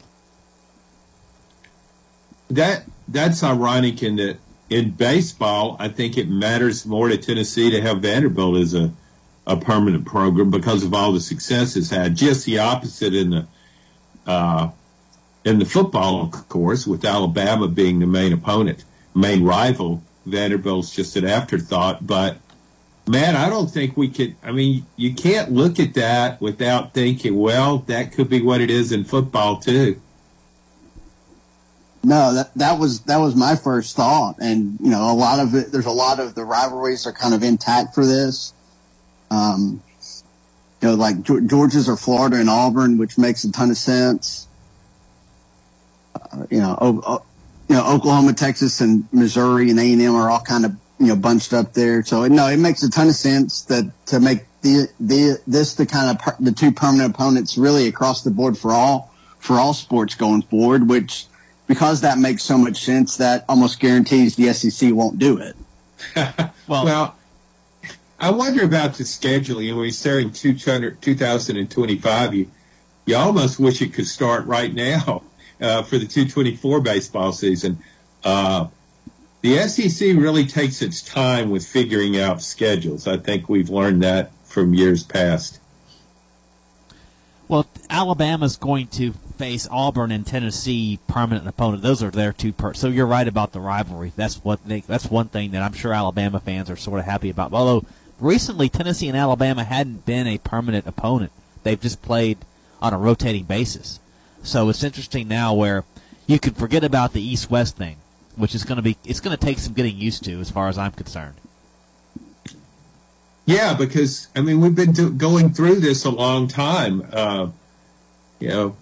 That that's ironic in that in baseball, I think it matters more to Tennessee to have Vanderbilt as a, a permanent program because of all the success it's had. Just the opposite in the uh, in the football, of course, with Alabama being the main opponent, main rival. Vanderbilt's just an afterthought, but Man, I don't think we could. I mean, you can't look at that without thinking, well, that could be what it is in football too.
No, that that was that was my first thought, and you know, a lot of it. There's a lot of the rivalries are kind of intact for this. Um, you know, like Georgia's or Florida and Auburn, which makes a ton of sense. Uh, you know, o- you know, Oklahoma, Texas, and Missouri and A and M are all kind of you know bunched up there. So no, it makes a ton of sense that to make the the this the kind of per, the two permanent opponents really across the board for all for all sports going forward, which because that makes so much sense, that almost guarantees the SEC won't do it.
well, well, I wonder about the scheduling. When we're starting 2025, you, you almost wish it could start right now uh, for the 224 baseball season. Uh, the SEC really takes its time with figuring out schedules. I think we've learned that from years past.
Well, Alabama's going to face Auburn and Tennessee permanent opponent. Those are their two. Per- so you're right about the rivalry. That's what they, that's one thing that I'm sure Alabama fans are sort of happy about. Although recently Tennessee and Alabama hadn't been a permanent opponent. They've just played on a rotating basis. So it's interesting now where you can forget about the East-West thing, which is going to be it's going to take some getting used to as far as I'm concerned.
Yeah, because I mean we've been do- going through this a long time. Uh, you know,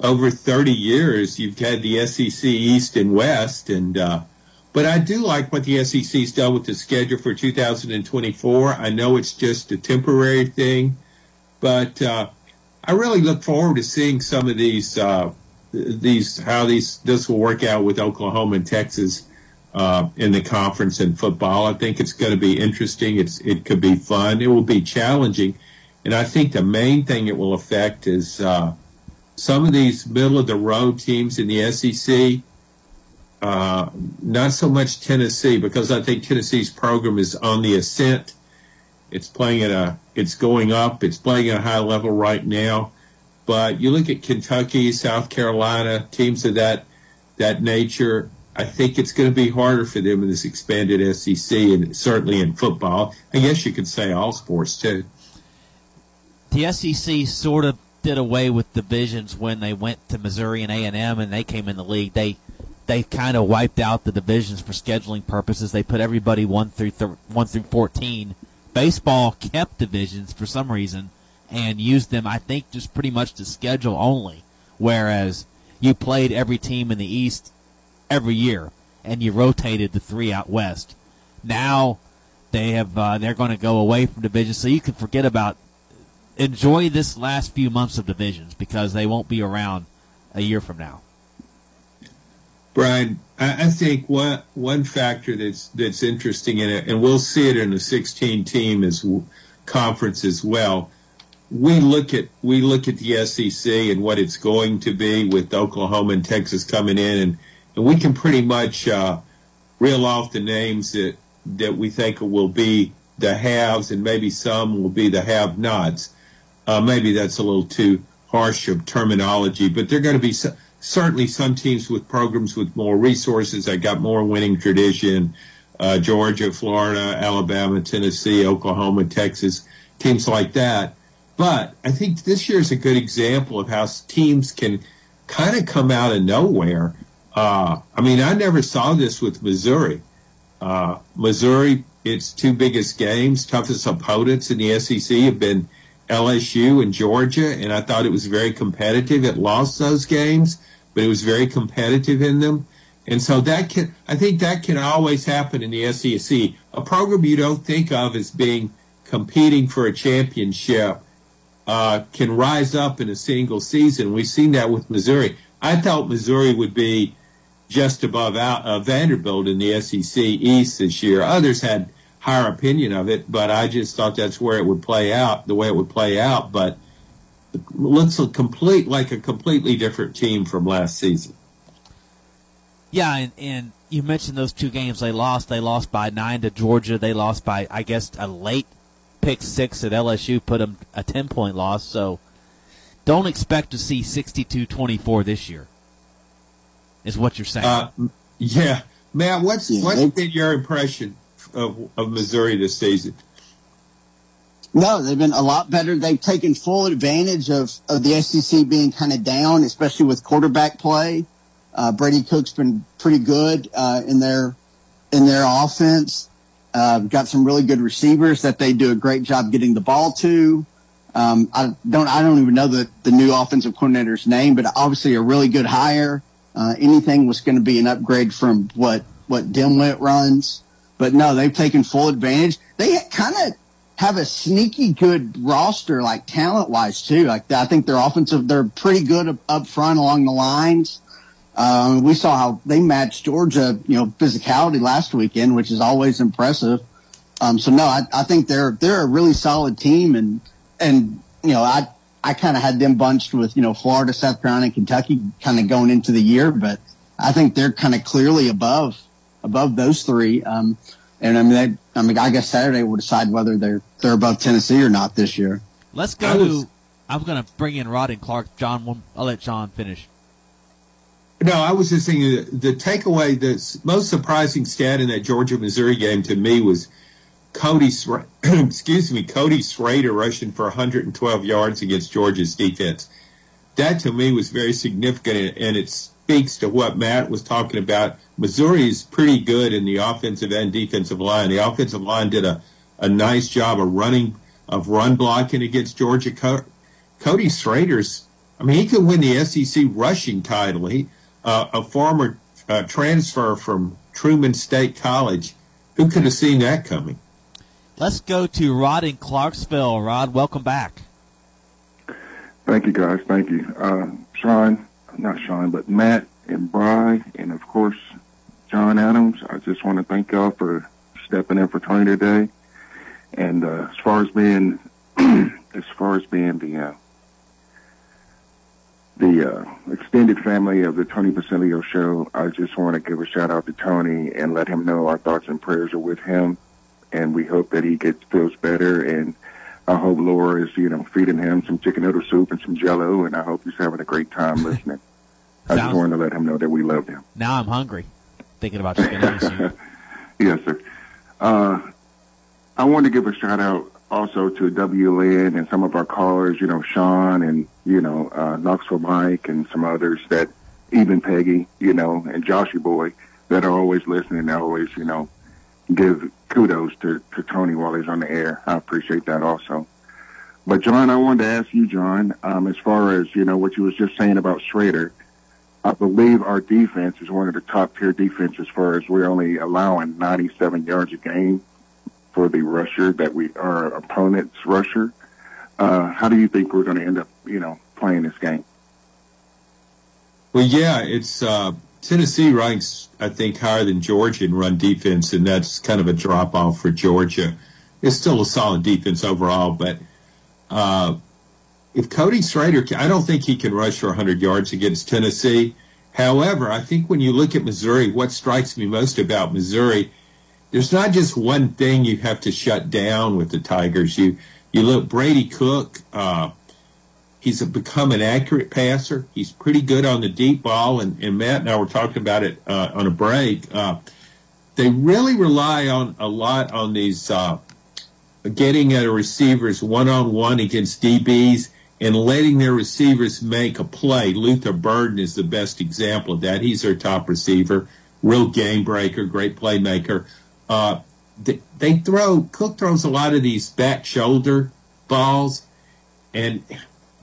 over 30 years, you've had the SEC East and West, and uh, but I do like what the SEC's done with the schedule for 2024. I know it's just a temporary thing, but uh, I really look forward to seeing some of these uh, these how these this will work out with Oklahoma and Texas uh, in the conference in football. I think it's going to be interesting. It's it could be fun. It will be challenging, and I think the main thing it will affect is uh, some of these middle of the road teams in the SEC. Uh, not so much Tennessee because I think Tennessee's program is on the ascent. It's playing at a, it's going up. It's playing at a high level right now. But you look at Kentucky, South Carolina, teams of that that nature. I think it's going to be harder for them in this expanded SEC, and certainly in football. I guess you could say all sports too.
The SEC sort of did away with divisions when they went to Missouri and A and M, and they came in the league. They they kind of wiped out the divisions for scheduling purposes. They put everybody one through th- one through fourteen. Baseball kept divisions for some reason and used them, I think, just pretty much to schedule only. Whereas you played every team in the East every year, and you rotated the three out west. Now they have uh, they're going to go away from divisions, so you can forget about enjoy this last few months of divisions because they won't be around a year from now.
Brian, I, think one one factor that's that's interesting in it, and we'll see it in the 16 team as conference as well. We look at we look at the SEC and what it's going to be with Oklahoma and Texas coming in, and, and we can pretty much uh, reel off the names that that we think will be the haves, and maybe some will be the have-nots. Uh, maybe that's a little too harsh of terminology, but they're going to be certainly some teams with programs with more resources that got more winning tradition. Uh, Georgia, Florida, Alabama, Tennessee, Oklahoma, Texas, teams like that. But I think this year is a good example of how teams can kind of come out of nowhere. Uh, I mean, I never saw this with Missouri. Uh, Missouri, its two biggest games, toughest opponents in the SEC have been LSU and Georgia, and I thought it was very competitive. It lost those games, but it was very competitive in them. And so that can, I think that can always happen in the SEC. A program you don't think of as being competing for a championship uh, can rise up in a single season. We've seen that with Missouri. I thought Missouri would be just above out, uh, Vanderbilt in the SEC East this year. Others had higher opinion of it, but I just thought that's where it would play out, the way it would play out. But looks a complete like a completely different team from last season.
Yeah, and, and you mentioned those two games they lost. They lost by nine to Georgia. They lost by I guess a late pick six at LSU put them a ten point loss. So don't expect to see 62-24 this year. Is what you're saying?
Uh, yeah, Matt. What's what's been your impression of, of Missouri this season?
No, they've been a lot better. They've taken full advantage of, of the SEC being kind of down, especially with quarterback play. Uh, Brady Cook's been pretty good uh, in their in their offense. Uh, got some really good receivers that they do a great job getting the ball to. Um, I don't I don't even know the, the new offensive coordinator's name, but obviously a really good hire. Uh, anything was going to be an upgrade from what what Dimwit runs. But no, they've taken full advantage. They kind of have a sneaky good roster, like talent wise too. Like I think their offensive, they're pretty good up, front along the lines. Um, we saw how they matched Georgia, you know, physicality last weekend, which is always impressive. Um, so no, I, I think they're they're a really solid team, and and you know, I I kind of had them bunched with you know Florida, South Carolina, and Kentucky, kind of going into the year, but I think they're kind of clearly above above those three. Um, and I mean, they, I mean, I guess Saturday will decide whether they're they're above Tennessee or not this year.
Let's go was. I'm going to bring in Rod and Clark. John, I'll let John finish.
No, I was just thinking the takeaway, the most surprising stat in that Georgia Missouri game to me was Cody, excuse me, Cody Schrader rushing for 112 yards against Georgia's defense. That to me was very significant, and it speaks to what Matt was talking about. Missouri is pretty good in the offensive and defensive line. The offensive line did a, a nice job of running, of run blocking against Georgia. Cody Schrader's, I mean, he could win the SEC rushing title. He, uh, a former uh, transfer from Truman State College. Who could have seen that coming?
Let's go to Rod in Clarksville. Rod, welcome back.
Thank you, guys. Thank you. Uh, Sean, not Sean, but Matt and Bry, and of course, John Adams. I just want to thank y'all for stepping in for Tony today. And uh, as far as being, as far as being the uh, the uh, extended family of the Tony Basilio show, I just want to give a shout out to Tony and let him know our thoughts and prayers are with him, and we hope that he gets feels better. And I hope Laura is, you know, feeding him some chicken noodle soup and some Jello, and I hope he's having a great time listening. I just wanted to let him know that we love him.
Now I'm hungry, thinking about chicken noodle soup.
yes, sir. Uh, I want to give a shout out also to WLN and some of our callers, you know, Sean and, you know, uh, Knoxville Mike and some others that, even Peggy, you know, and Joshy Boy that are always listening and always, you know, give kudos to, to Tony while he's on the air. I appreciate that also. But John, I wanted to ask you, John, um, as far as, you know, what you was just saying about Schrader, I believe our defense is one of the top tier defenses as far as we're only allowing 97 yards a game for the rusher that we our opponent's rusher. Uh, how do you think we're going to end up, you know, playing this game?
Well, yeah, it's uh, Tennessee ranks, I think, higher than Georgia in run defense, and that's kind of a drop off for Georgia. It's still a solid defense overall, but uh, if Cody Schrader, I don't think he can rush for 100 yards against Tennessee. However, I think when you look at Missouri, what strikes me most about Missouri there's not just one thing you have to shut down with the Tigers. You you look Brady Cook. Uh, he's a, become an accurate passer. He's pretty good on the deep ball, and, and Matt and I were talking about it uh, on a break. Uh, they really rely on a lot on these uh, getting at a receivers one on one against DBs and letting their receivers make a play. Luther Burden is the best example of that. He's their top receiver, real game breaker, great playmaker. Uh, they, they throw Cook throws a lot of these back shoulder balls, and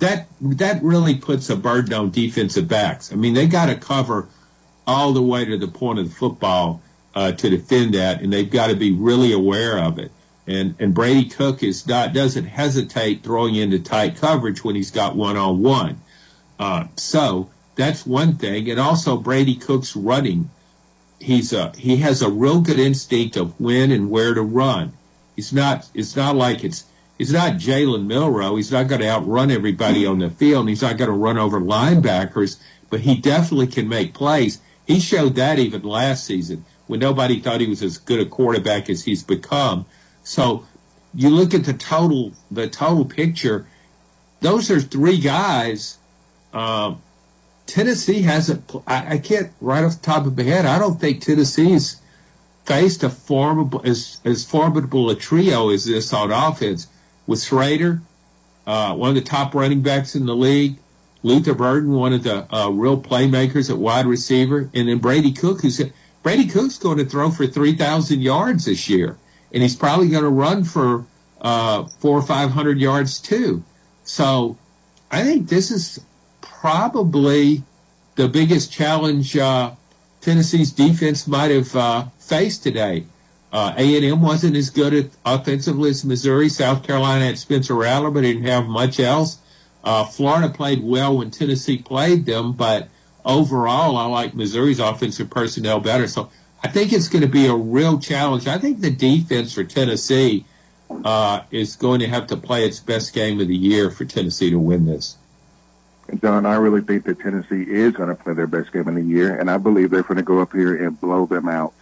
that that really puts a burden on defensive backs. I mean, they got to cover all the way to the point of the football uh, to defend that, and they've got to be really aware of it. And and Brady Cook is not doesn't hesitate throwing into tight coverage when he's got one on one. So that's one thing, and also Brady Cook's running he's a he has a real good instinct of when and where to run. He's not it's not like it's he's not Jalen Milroe. He's not going to outrun everybody on the field. he's not going to run over linebackers, but he definitely can make plays. He showed that even last season when nobody thought he was as good a quarterback as he's become. So you look at the total the total picture. Those are three guys. Um, Tennessee hasn't. I, I, can't right off the top of my head. I don't think Tennessee's faced a formidable as as formidable a trio as this on offense. With Schrader, uh, one of the top running backs in the league, Luther Burden, one of the uh, real playmakers at wide receiver, and then Brady Cook, who's Brady Cook's going to throw for 3,000 yards this year, and he's probably going to run for uh, four or 500 yards too. So I think this is probably the biggest challenge uh, Tennessee's defense might have uh, faced today. Uh, A&M wasn't as good at offensively as Missouri. South Carolina had Spencer Rattler, but didn't have much else. Uh, Florida played well when Tennessee played them, but overall, I like Missouri's offensive personnel better. So I think it's going to be a real challenge. I think the defense for Tennessee uh, is going to have to play its best game of the year for Tennessee to win this.
John, I really think that Tennessee is going to play their best game of the year, and I believe they're going to go up here and blow them out.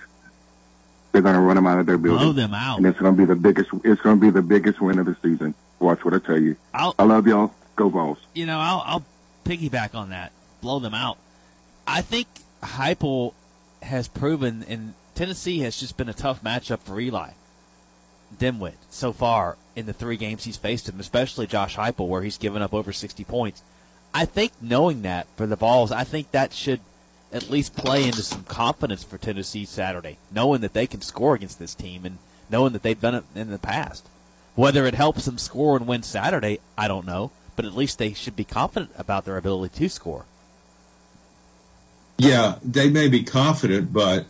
They're going to run them out of their building.
Blow them out.
And it's going to be the biggest. It's going to be the biggest win of the season. Watch what I tell you.
I'll,
I love y'all. Go Vols.
You know, I'll, I'll piggyback on that. Blow them out. I think Heupel has proven, and Tennessee has just been a tough matchup for Eli Dimwit so far in the three games he's faced him, especially Josh Heupel, where he's given up over 60 points. I think knowing that for the Vols, I think that should at least play into some confidence for Tennessee Saturday, knowing that they can score against this team and knowing that they've done it in the past. Whether it helps them score and win Saturday, I don't know, but at least they should be confident about their ability to score.
Yeah, they may be confident, but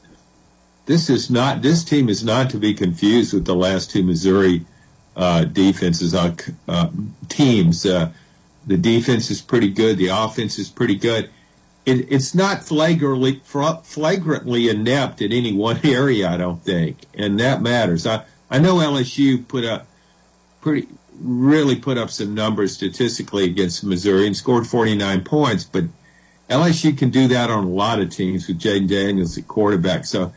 this is not. This team is not to be confused with the last two Missouri uh, defenses uh, uh, teams. Uh, the defense is pretty good. The offense is pretty good. It, it's not flagrantly flagrantly inept in any one area, I don't think, and that matters. I I know LSU put up pretty really put up some numbers statistically against Missouri and scored 49 points, but LSU can do that on a lot of teams with Jayden Daniels at quarterback. So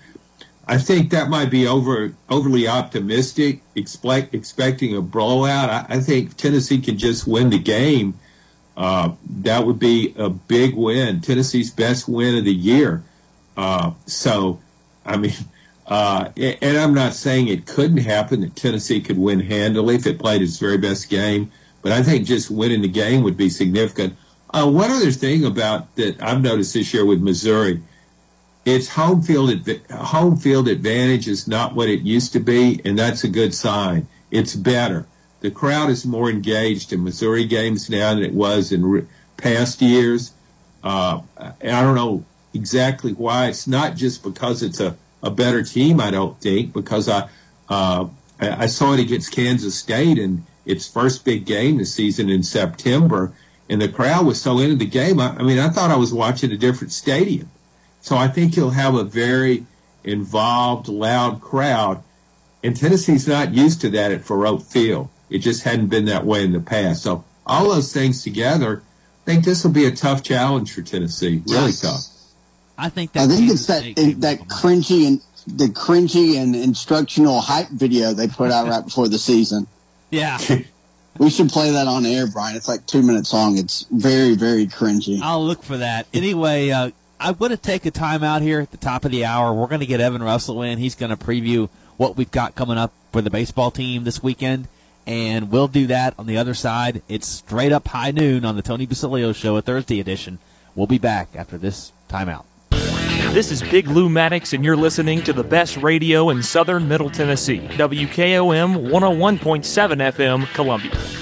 I think that might be over overly optimistic, expect, expecting a blowout. I, I, think Tennessee can just win the game. Uh, that would be a big win, Tennessee's best win of the year. Uh, so, I mean, uh, and I'm not saying it couldn't happen that Tennessee could win handily if it played its very best game, but I think just winning the game would be significant. Uh, one other thing about that I've noticed this year with Missouri, its home field home field advantage is not what it used to be, and that's a good sign. It's better. The crowd is more engaged in Missouri games now than it was in re- past years. Uh, I don't know exactly why. It's not just because it's a, a better team, I don't think, because I, uh, I, saw it against Kansas State in its first big game this season in September and the crowd was so into the game. I, I mean, I thought I was watching a different stadium. So I think you'll have a very involved, loud crowd. And Tennessee's not used to that at Faurot Field. It just hadn't been that way in the past. So all those things together, I think this will be a tough challenge for Tennessee. Really tough.
I think that
I think it's that that cringy and the cringy and instructional hype video they put out right before the season.
Yeah.
We should play that on air, Brian. It's like two minutes long. It's very, very cringy.
I'll look for that. Anyway, uh, I'm going to take a time out here at the top of the hour. We're going to get Evan Russell in. He's going to preview what we've got coming up for the baseball team this weekend. And we'll do that on the other side. It's straight up high noon on the Tony Basilio Show, a Thursday edition. We'll be back after this timeout.
This is Big Lou Maddox, and you're listening to the best radio in southern Middle Tennessee. WKOM 101.7 FM, Columbia.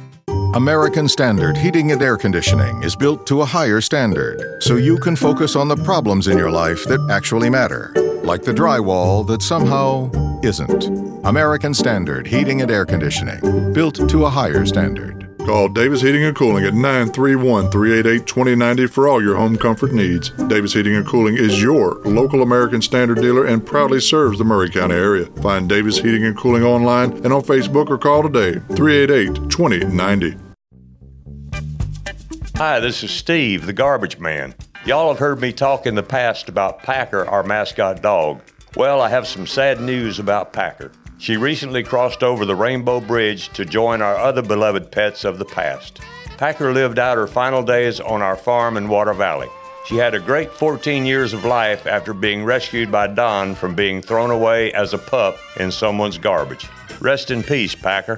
American Standard Heating and Air Conditioning is built to a higher standard so you can focus on the problems in your life that actually matter, like the drywall that somehow isn't. American Standard Heating and Air Conditioning, built to a higher standard.
Call Davis Heating and Cooling at 931 388 2090 for all your home comfort needs. Davis Heating and Cooling is your local American Standard dealer and proudly serves the Maury County area. Find Davis Heating and Cooling online and on Facebook or call today 388 2090.
Hi, this is Steve, the garbage man. Y'all have heard me talk in the past about Packer, our mascot dog. Well, I have some sad news about Packer. She recently crossed over the Rainbow Bridge to join our other beloved pets of the past. Packer lived out her final days on our farm in Water Valley. She had a great 14 years of life after being rescued by Don from being thrown away as a pup in someone's garbage. Rest in peace, Packer.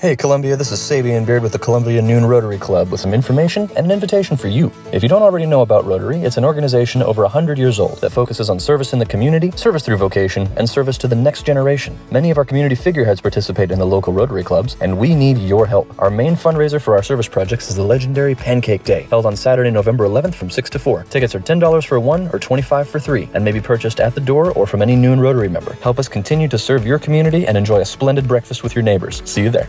Hey Columbia, this is Sabian Beard with the Columbia Noon Rotary Club with some information and an invitation for you. If you don't already know about Rotary, it's an organization over 100 years old that focuses on service in the community, service through vocation, and service to the next generation. Many of our community figureheads participate in the local Rotary clubs, and we need your help. Our main fundraiser for our service projects is the legendary Pancake Day, held on Saturday, November 11th from 6 to 4. Tickets are $10 for one or 25 for three, and may be purchased at the door or from any Noon Rotary member. Help us continue to serve your community and enjoy a splendid breakfast with your neighbors. See you there.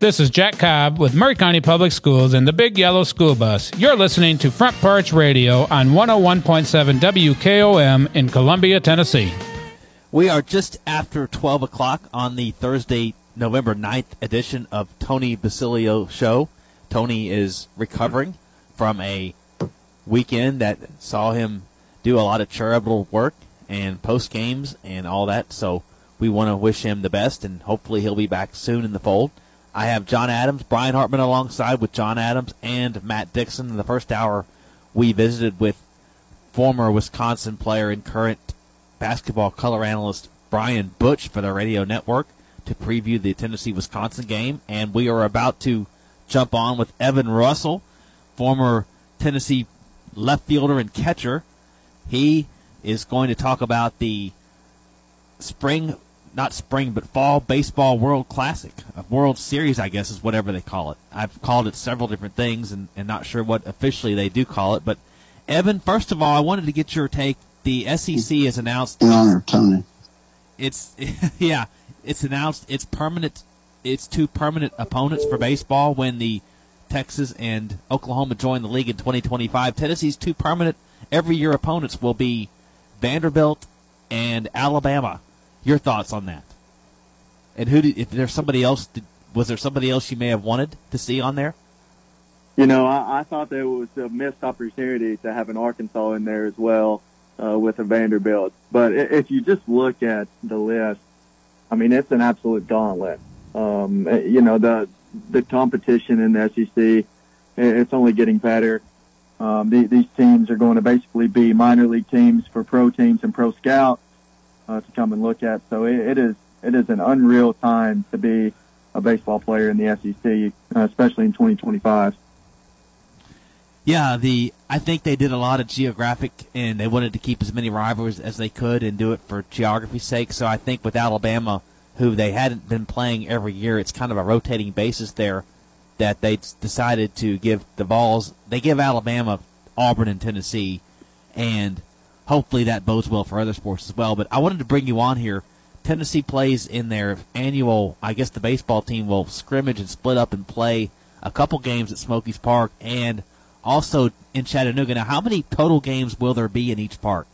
This is Jack Cobb with Maury County Public Schools and the Big Yellow School Bus. You're listening to Front Porch Radio on 101.7 WKOM in Columbia, Tennessee.
We are just after 12 o'clock on the Thursday, November 9th edition of Tony Basilio Show. Tony is recovering from a weekend that saw him do a lot of charitable work and post games and all that. So we want to wish him the best and hopefully he'll be back soon in the fold. I have John Adams, Brian Hartman alongside with John Adams and Matt Dixon. In the first hour, we visited with former Wisconsin player and current basketball color analyst Brian Butch for the radio network to preview the Tennessee Wisconsin game. And we are about to jump on with Evan Russell, former Tennessee left fielder and catcher. He is going to talk about the spring not spring but fall baseball World Classic, a World Series, I guess is whatever they call it. I've called it several different things, and, and not sure what officially they do call it. But Evan, first of all, I wanted to get your take. The SEC has announced.
Your Honor, Tony.
It's yeah, it's announced it's permanent. It's two permanent opponents for baseball when the Texas and Oklahoma join the league in 2025. Tennessee's two permanent every year opponents will be Vanderbilt and Alabama. Your thoughts on that? And who? Did, if there's somebody else, did, was there somebody else you may have wanted to see on there?
You know, I, I thought there was a missed opportunity to have an Arkansas in there as well uh, with a Vanderbilt. But if you just look at the list, I mean, it's an absolute gauntlet. Um, eh, you know, the the competition in the SEC, it's only getting better. Um, the, these teams are going to basically be minor league teams for pro teams and pro scouts uh, to come and look at. So it, it is it is an unreal time to be a baseball player in the SEC, uh, especially in 2025.
Yeah, the I think they did a lot of geographic, and they wanted to keep as many rivals as they could and do it for geography's sake. So I think with Alabama, who they hadn't been playing every year, it's kind of a rotating basis there that they decided to give the Vols. They give Alabama, Auburn, and Tennessee, and hopefully that bodes well for other sports as well. But I wanted to bring you on here. Tennessee plays in their annual. I guess the baseball team will scrimmage and split up and play a couple games at Smokies Park and also in Chattanooga. Now, how many total games will there be in each park?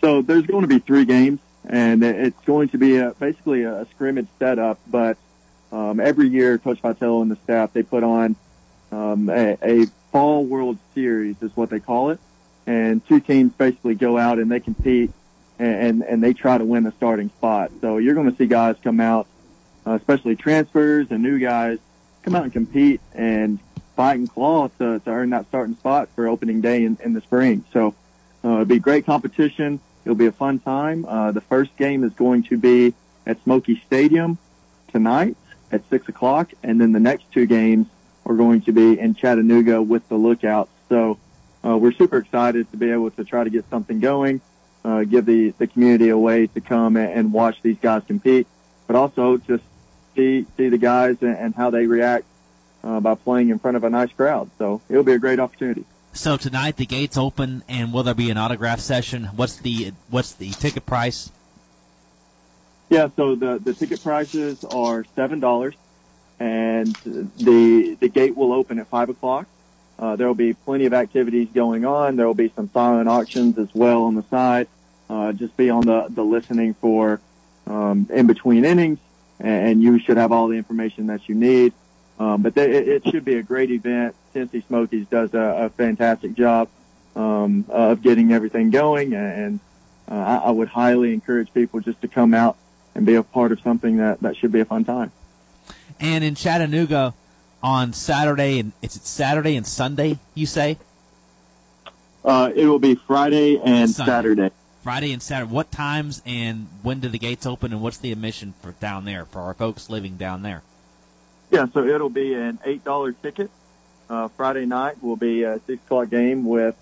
So there's going to be three games, and it's going to be a, basically a scrimmage setup, but um, every year, Coach Vitello and the staff they put on um, a, a fall World Series is what they call it, and two teams basically go out and they compete and and they try to win the starting spot. So you're going to see guys come out, uh, especially transfers and new guys, come out and compete and fight and claw to, to earn that starting spot for opening day in, in the spring. So uh, it'll be great competition. It'll be a fun time. Uh, the first game is going to be at Smoky Stadium tonight at six o'clock, and then the next two games are going to be in Chattanooga with the Lookouts. So uh, we're super excited to be able to try to get something going, uh, give the the community a way to come and watch these guys compete, but also just see see the guys and, and how they react uh, by playing in front of a nice crowd. So it'll be a great opportunity.
So tonight the gates open, and will there be an autograph session? What's the what's the ticket price?
Yeah, so the the ticket prices are seven dollars, and the the gate will open at five o'clock. Uh, there will be plenty of activities going on. There will be some silent auctions as well on the side. Uh, just be on the the listening for um, in between innings, and you should have all the information that you need. Um, but it should be a great event. Tennessee Smokies does a, a fantastic job um, of getting everything going, and uh, I, I would highly encourage people just to come out and be a part of something that, that should be a fun time.
And in Chattanooga on Saturday, and it's Saturday and Sunday, you say?
Uh, it will be Friday and Sunday. Saturday.
Friday and Saturday. What times and when do the gates open, and what's the admission for down there for our folks living down there?
Yeah, so it'll be an eight dollar ticket. Uh, Friday night will be a six o'clock game with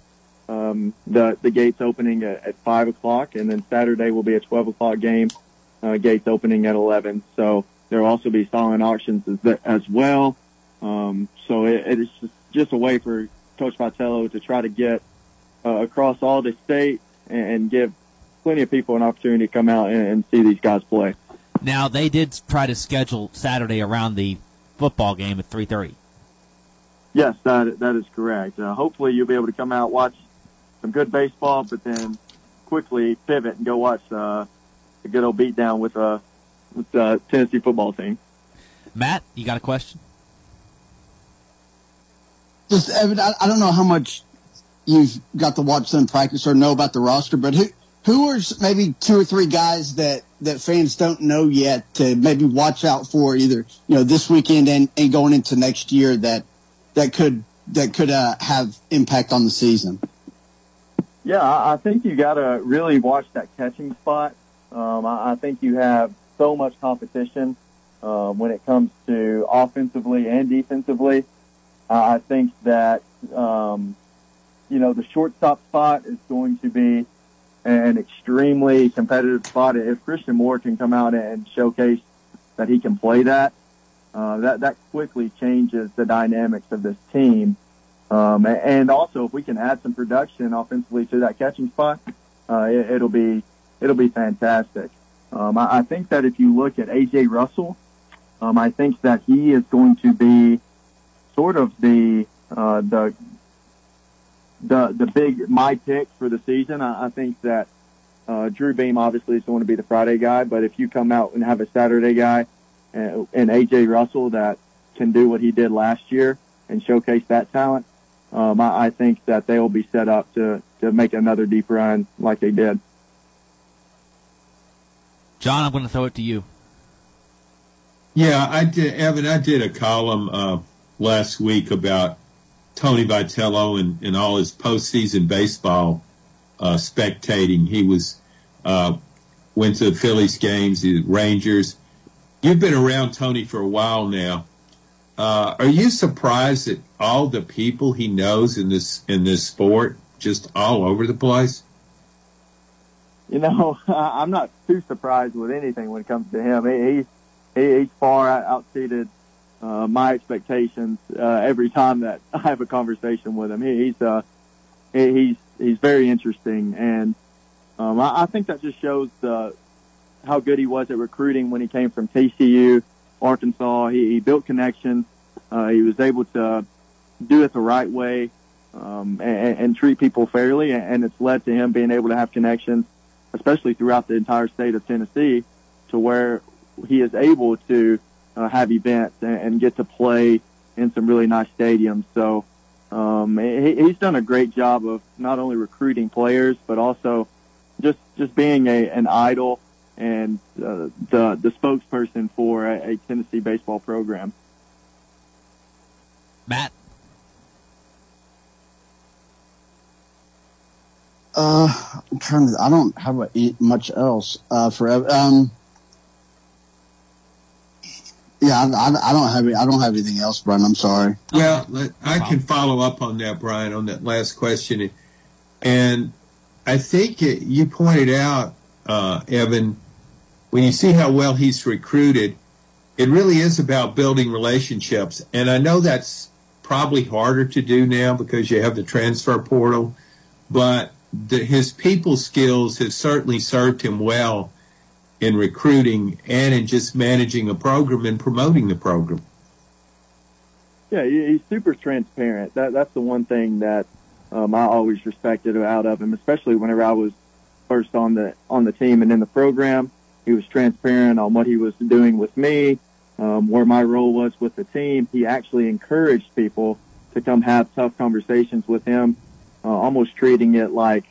um, the the gates opening at, at five o'clock, and then Saturday will be a twelve o'clock game uh, gates opening at 11. So there will also be silent auctions as, as well. Um, so it, it is just a way for Coach Vitello to try to get uh, across all the state and, and, give plenty of people an opportunity to come out and, and, see these guys play.
Now they did try to schedule Saturday around the football game at 3:30.
Yes, that that is correct. Uh, hopefully you'll be able to come out watch some good baseball, but then quickly pivot and go watch uh, a good old beatdown with uh with the uh, Tennessee football team.
Matt, you got a question?
Just I, I don't know how much you've got to watch them practice or know about the roster, but who who are maybe two or three guys that that fans don't know yet to maybe watch out for either you know this weekend and, and going into next year that that could that could uh, have impact on the season.
Yeah, I think you got to really watch that catching spot. Um, I, I, think you have so much competition uh, when it comes to offensively and defensively. Uh, I think that um, you know the shortstop spot is going to be an extremely competitive spot. If Christian Moore can come out and showcase that he can play that, uh, that that quickly changes the dynamics of this team. Um, and also, if we can add some production offensively to that catching spot, uh, it, will be it'll be fantastic. Um, I, I, think that if you look at AJ Russell, um, I think that he is going to be sort of the uh, the the the big my pick for the season. I, I think that uh, Drew Beam obviously is going to be the Friday guy, but if you come out and have a Saturday guy and, uh, and AJ Russell that can do what he did last year and showcase that talent, um, I, I think that they will be set up to, to make another deep run like they did.
John, I'm going to throw it to you.
Yeah, I did, Evan. I did a column uh, last week about Tony Vitello and, and all his postseason baseball uh, spectating. He was uh, went to the Phillies games, the Rangers. You've been around Tony for a while now. Uh, are you surprised at all the people he knows in this in this sport, just all over the place?
You know, I'm not too surprised with anything when it comes to him. He, he he's far outseated uh, my expectations uh, every time that I have a conversation with him. He, he's uh, he, he's he's very interesting, and um, I, I think that just shows uh, how good he was at recruiting when he came from TCU Arkansas. He, he built connections. Uh, he was able to do it the right way um, and, and treat people fairly, and it's led to him being able to have connections, especially throughout the entire state of Tennessee, to where he is able to uh, have events and, and get to play in some really nice stadiums. So um, he, he's done a great job of not only recruiting players but also just just being a an idol and uh, the the spokesperson for a, a Tennessee baseball program.
Matt.
Uh, I'm trying to. I don't have much else uh, for. Um, yeah, I, I, don't have I don't have anything else, Brian. I'm sorry.
Well, I can follow up on that, Brian, on that last question, and I think you pointed out, uh, Evan, when you see how well he's recruited, it really is about building relationships. And I know that's probably harder to do now because you have the transfer portal, but the, his people skills have certainly served him well in recruiting and in just managing a program and promoting the program.
Yeah, he's super transparent. That that's the one thing that um, I always respected out of him, especially whenever I was first on the on the team and in the program. He was transparent on what he was doing with me, um, where my role was with the team. He actually encouraged people to come have tough conversations with him, uh, almost treating it like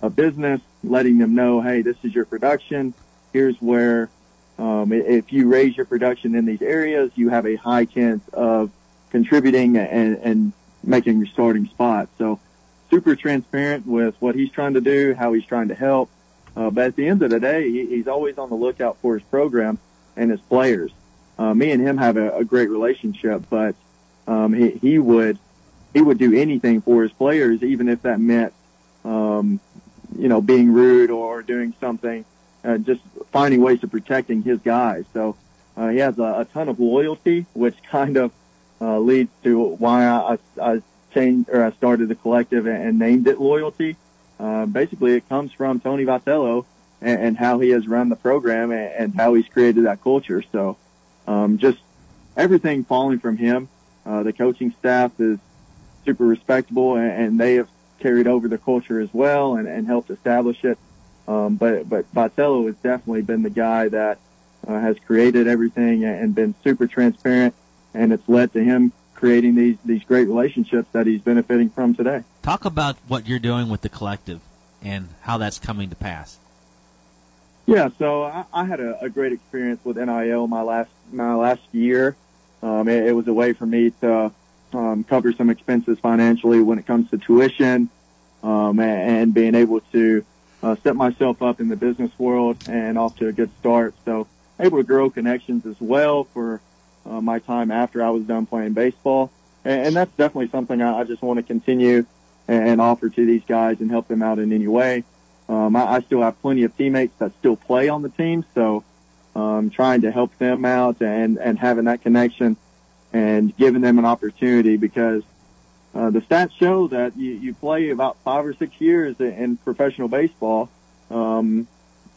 a business, letting them know, hey, this is your production. Here's where, um, if you raise your production in these areas, you have a high chance of contributing and, and making your starting spot. So super transparent with what he's trying to do, how he's trying to help. Uh, but at the end of the day, he, he's always on the lookout for his program and his players. Uh, me and him have a, a great relationship, but um, he, he would he would do anything for his players, even if that meant um, you know being rude or doing something, uh, just finding ways to protecting his guys. So uh, he has a, a ton of loyalty, which kind of uh, leads to why I, I changed or I started the collective and, and named it Loyalty. Uh, basically, it comes from Tony Vitello and, and how he has run the program and, and how he's created that culture. So, um, just everything falling from him. Uh, the coaching staff is super respectable, and, they have carried over the culture as well and helped establish it. Um, but but Vitello has definitely been the guy that uh, has created everything and been super transparent, and it's led to him creating these these great relationships that he's benefiting from today.
Talk about what you're doing with the collective and how that's coming to pass.
Yeah, so I, I had a, a, great experience with NIL my last my last year. Um, it, it, was a way for me to um, cover some expenses financially when it comes to tuition um, and, and, being able to uh, set myself up in the business world and off to a good start. So able to grow connections as well for uh, my time after I was done playing baseball. And, and that's definitely something I, I just want to continue and, and, offer to these guys and help them out in any way. um, I, I still have plenty of teammates that still play on the team. So um, trying to help them out and, and having that connection and giving them an opportunity because uh, the stats show that you, you play about five or six years in, professional baseball. Um,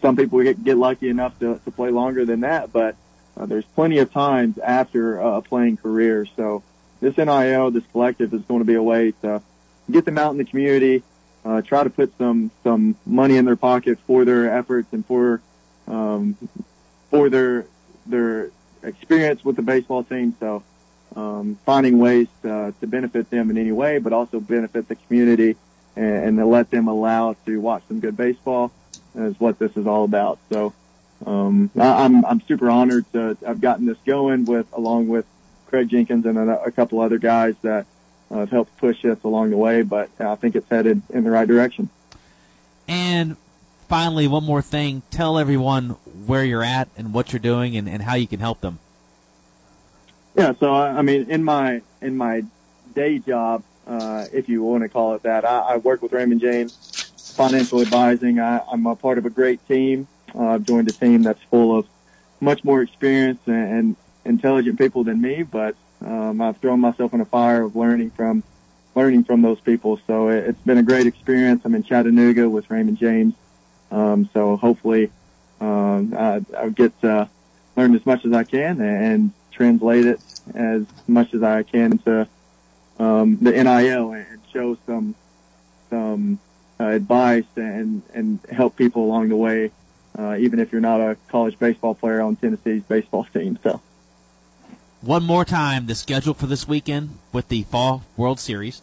some people get, get lucky enough to, to play longer than that, but uh, there's plenty of times after a playing career. So this NIL, this collective is going to be a way to get them out in the community, uh, try to put some, some money in their pocket for their efforts and for, um, for their, their experience with the baseball team. So, um, finding ways to, to benefit them in any way, but also benefit the community and, and to let them allow to watch some good baseball is what this is all about. So, um, I, I'm, I'm super honored to I've gotten this going with, along with Craig Jenkins and a, a couple other guys that uh, have helped push us along the way, but I think it's headed in the right direction.
And finally, one more thing. Tell everyone where you're at and what you're doing and, and how you can help them.
Yeah, so I, mean, in my in my day job, uh, if you want to call it that, I, I work with Raymond James Financial Advising. I, I'm a part of a great team. Uh, I've joined a team that's full of much more experienced and, and intelligent people than me, but um, I've thrown myself in a fire of learning from learning from those people. So it, it's been a great experience. I'm in Chattanooga with Raymond James, um, so hopefully um, I, I'll get to learn as much as I can and translate it as much as I can to um, the NIL and show some some uh, advice and and help people along the way, uh, even if you're not a college baseball player on Tennessee's baseball team. So.
One more time, the schedule for this weekend with the Fall World Series.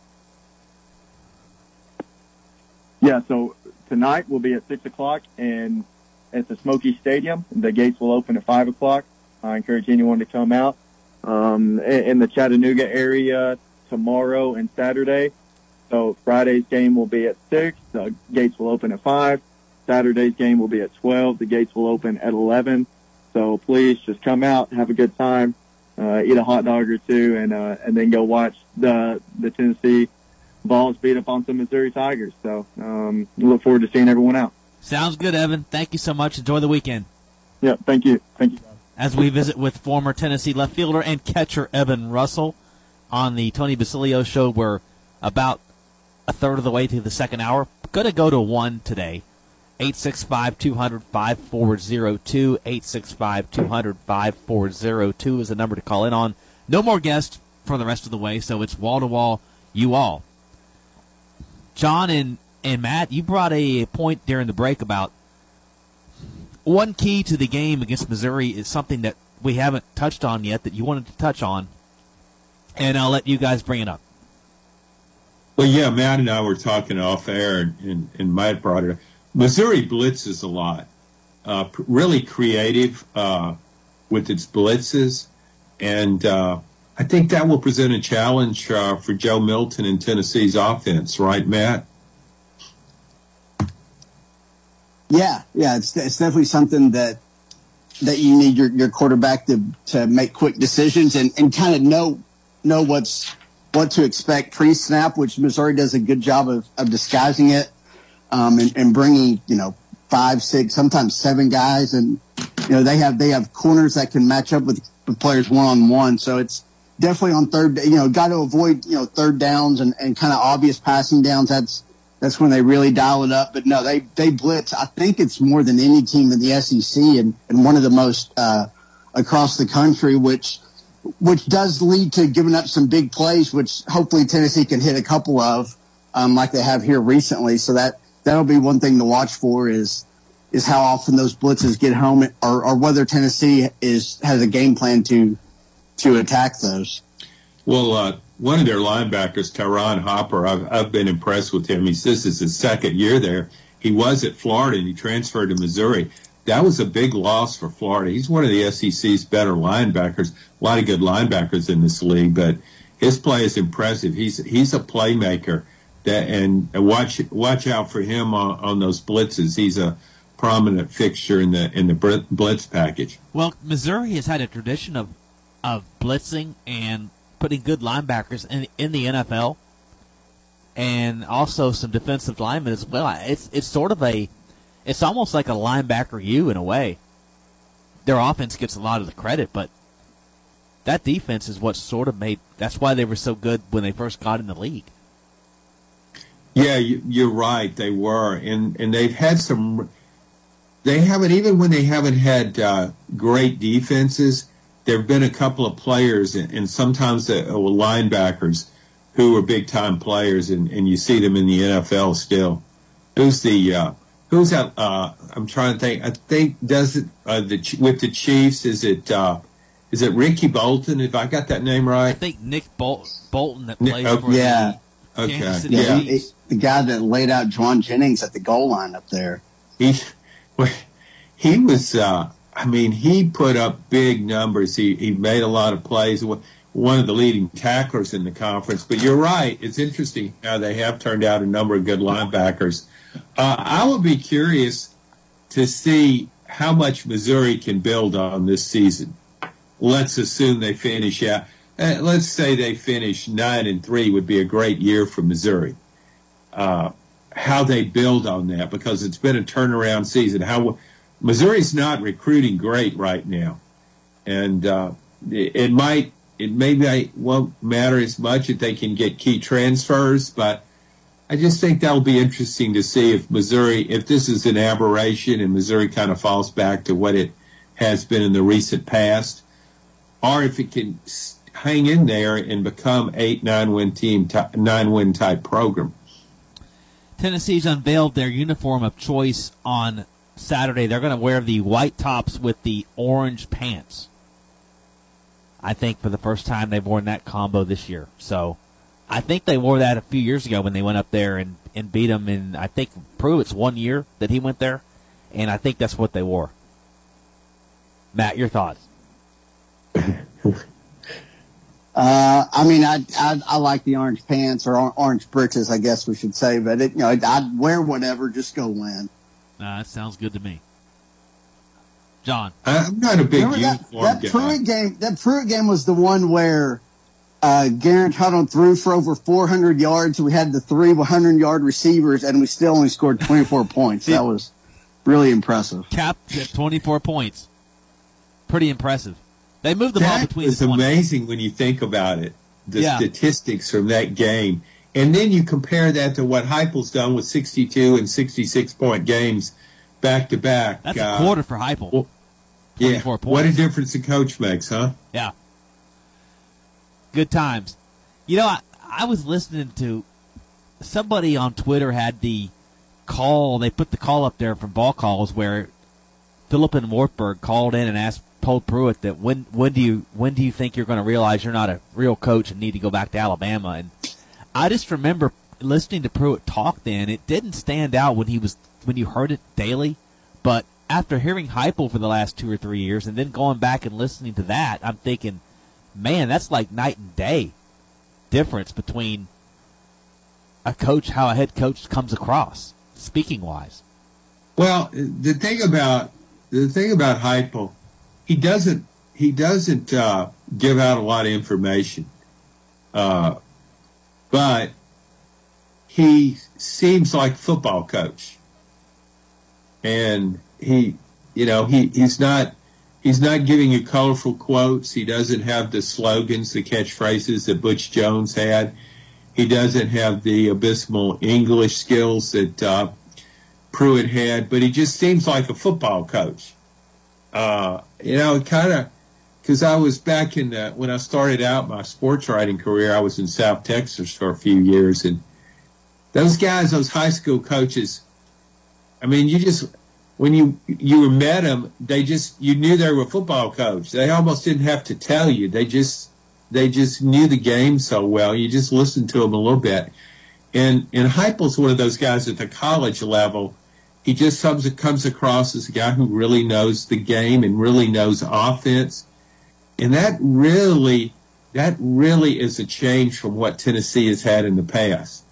Yeah, so tonight will be at six o'clock and at the Smoky Stadium. The gates will open at five o'clock. I encourage anyone to come out. Um, in the Chattanooga area tomorrow and Saturday. So Friday's game will be at six. The gates will open at five. Saturday's game will be at 12. The gates will open at 11. So please just come out, have a good time uh, eat a hot dog or two, and uh, and then go watch the the Tennessee Vols beat up on some Missouri Tigers. So um, look forward to seeing everyone out.
Sounds good, Evan. Thank you so much. Enjoy the weekend.
Yeah, thank you. Thank you.
As we visit with former Tennessee left fielder and catcher Evan Russell on the Tony Basilio show, we're about a third of the way through the second hour. Going to go to one today. 865 200 5402. 865 200 5402 is the number to call in on. No more guests for the rest of the way, so it's wall to wall, you all. John and, and Matt, you brought a point during the break about one key to the game against Missouri is something that we haven't touched on yet that you wanted to touch on, and I'll let you guys bring it up.
Well, yeah, Matt and I were talking off air, and, and, and Matt brought it up Missouri blitzes a lot. Uh, really creative uh, with its blitzes, and uh, I think that will present a challenge uh, for Joe Milton and Tennessee's offense, right, Matt?
Yeah, yeah, it's it's definitely something that that you need your, your quarterback to to make quick decisions and, and kind of know know what's what to expect pre snap, which Missouri does a good job of, of disguising it um, and, and bringing you know five, six, sometimes seven guys, and you know they have they have corners that can match up with, with players one on one. So it's definitely on third. You know, got to avoid you know third downs and, and kind of obvious passing downs. That's that's when they really dial it up. But no, they they blitz. I think it's more than any team in the SEC and, and one of the most uh, across the country, which which does lead to giving up some big plays, which hopefully Tennessee can hit a couple of, um, like they have here recently. So that that'll be one thing to watch for is is how often those blitzes get home or, or whether Tennessee is has a game plan to to attack those.
Well, uh, one of their linebackers, Ty'Ron Hopper, I've, I've been impressed with him. He's this is his second year there. He was at Florida and he transferred to Missouri. That was a big loss for Florida. He's one of the SEC's better linebackers. A lot of good linebackers in this league, but his play is impressive. He's he's a playmaker that and watch watch out for him on, on those blitzes. He's a prominent fixture in the in the blitz package.
Well, Missouri has had a tradition of of blitzing and putting good linebackers in in the NFL. and also some defensive linemen as well. It's it's sort of a, it's almost like a linebacker U in a way. Their offense gets a lot of the credit, but that defense is what sort of made. That's why they were so good when they first got in the league.
Yeah, you, are right. They were, and and they've had some. They haven't even when they haven't had uh, great defenses. There have been a couple of players, and, and sometimes the uh, linebackers who are big time players, and, and you see them in the NFL still. Who's the uh, who's that? Uh, I'm trying to think. I think does it uh, the with the Chiefs? Is it uh, is it Ricky Bolton? If I got that name right, I
think Nick Bol- Bolton that plays
Nick,
for
yeah.
the
Okay.
Kansas City
Yeah,
Chiefs.
the guy that laid out Jauan Jennings at the goal line up there.
he he was uh I mean he put up big numbers. He he made a lot of plays one of the leading tacklers in the conference. But you're right. It's interesting how they have turned out a number of good linebackers. Uh, I would be curious to see how much Missouri can build on this season. Let's assume they finish out uh, let's say they finish 9 and 3 would be a great year for Missouri. Uh, how they build on that because it's been a turnaround season. How Missouri's not recruiting great right now, and uh, it, it might it maybe won't matter as much if they can get key transfers, but I just think that'll be interesting to see if Missouri if this is an aberration and Missouri kind of falls back to what it has been in the recent past, or if it can hang in there and become eight nine win team nine win type program.
Tennessee's unveiled their uniform of choice on Saturday. They're going to wear the white tops with the orange pants. I think for the first time they've worn that combo this year. So I think they wore that a few years ago when they went up there and, and beat them And I think, Pruitt's one year that he went there. And I think that's what they wore. Matt, your thoughts?
Uh, I mean, I, I I like the orange pants or or- orange breeches, I guess we should say. But it, you know, I'd wear whatever, just go win.
Uh, that sounds good to me. John.
I'm not a big
Remember that,
uniform
that
guy.
Pruitt game? That Pruitt game was the one where uh, Garrett Hutton threw for over 400 yards. We had the three 100 yard receivers, and we still only scored 24 points. That was really impressive.
Capped at 24 points. Pretty impressive. They moved the ball between
was
the 20.
amazing when you think about it. The
Yeah.
statistics from that game, and then you compare that to what Heupel's done with 62 and 66 point games back to back.
That's
Uh,
a quarter for Heupel.
Yeah,
24
what a difference a coach makes, huh?
Yeah. Good times. You know, I, I was listening to somebody on Twitter had the call. They put the call up there from Vol Calls where Philip and Wartburg called in and asked told Pruitt that when when do you when do you think you're going to realize you're not a real coach and need to go back to Alabama? And I just remember listening to Pruitt talk. Then it didn't stand out when he was when you heard it daily, but after hearing Heupel for the last two or three years and then going back and listening to that, I'm thinking, man, that's like night and day difference between a coach, how a head coach comes across, speaking wise.
Well, the thing about the thing about Heupel, he doesn't he doesn't uh, give out a lot of information, uh, but he seems like football coach, and he you know he he's not he's not giving you colorful quotes. He doesn't have the slogans, the catchphrases that Butch Jones had. He doesn't have the abysmal English skills that uh, Pruitt had, but he just seems like a football coach. Uh, you know, kind of because I was back in the, when I started out my sports writing career, I was in South Texas for a few years, and those guys, those high school coaches, I mean, you just when you you met them, they just you knew they were a football coach. They almost didn't have to tell you; they just they just knew the game so well. You just listened to them a little bit, and and Heupel's one of those guys at the college level he just comes comes across as a guy who really knows the game and really knows offense, and that really that really is a change from what Tennessee has had in the past.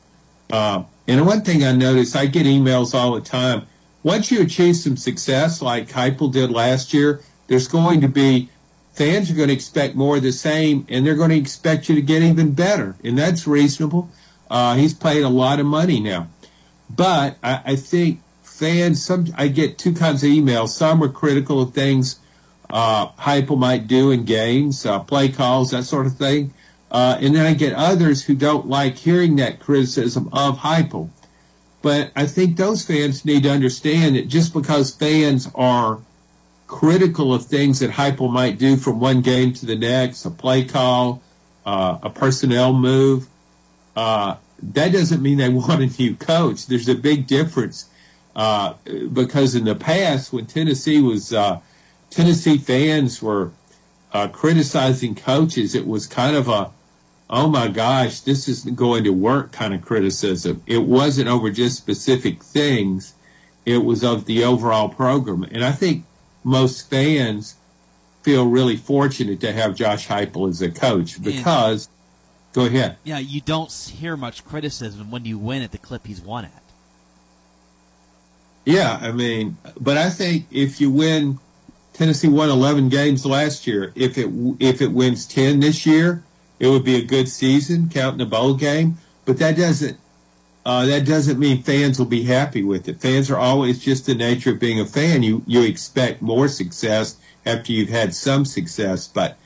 Uh, and one thing I notice, I get emails all the time. Once you achieve some success, like Heupel did last year, there's going to be fans are going to expect more of the same, and they're going to expect you to get even better, and that's reasonable. Uh, he's paid a lot of money now. But I, I think fans, some I get two kinds of emails. Some are critical of things uh, Heupel might do in games, uh, play calls, that sort of thing. Uh, and then I get others who don't like hearing that criticism of Heupel. But I think those fans need to understand that just because fans are critical of things that Heupel might do from one game to the next, a play call, uh, a personnel move, uh, that doesn't mean they want a new coach. There's a big difference uh, because in the past, when Tennessee was uh, Tennessee fans were uh, criticizing coaches, it was kind of a oh my gosh, this isn't going to work kind of criticism. It wasn't over just specific things. It was of the overall program. And I think most fans feel really fortunate to have Josh Heupel as a coach because go ahead.
Yeah, you don't hear much criticism when you win at the clip he's won at.
Yeah, I mean, but I think if you win Tennessee won 11 games last year. If it if it wins 10 this year, it would be a good season, counting a bowl game. But that doesn't uh, that doesn't mean fans will be happy with it. Fans are always just the nature of being a fan. You you expect more success after you've had some success. But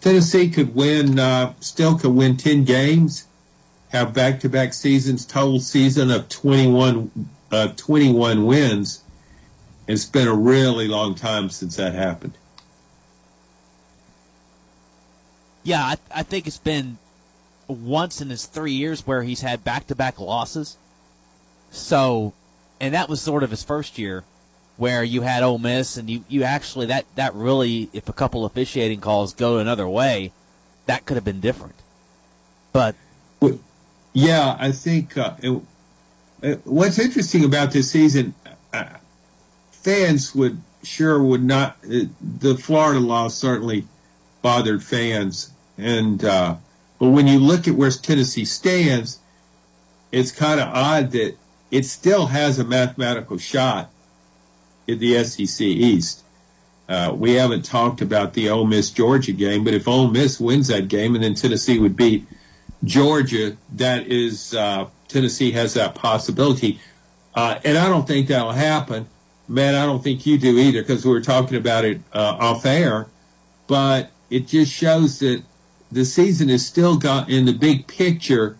Tennessee could win, uh, still could win 10 games, have back to back seasons, total season of 21 uh, 21 wins. It's been a really long time since that happened.
Yeah, I, I think it's been once in his three years where he's had back to back losses. So, and that was sort of his first year where you had Ole Miss and you, you actually, that, that really, if a couple officiating calls go another way, that could have been different. But.
Yeah, I think uh, it, it, what's interesting about this season, uh, fans would sure would not. It, the Florida law certainly bothered fans, and uh, but when you look at where Tennessee stands, it's kind of odd that it still has a mathematical shot in the SEC East. Uh, we haven't talked about the Ole Miss Georgia game, but if Ole Miss wins that game and then Tennessee would beat Georgia, that is uh, Tennessee has that possibility, uh, and I don't think that'll happen. Man, I don't think you do either because we were talking about it uh, off air. But it just shows that the season is still got in the big picture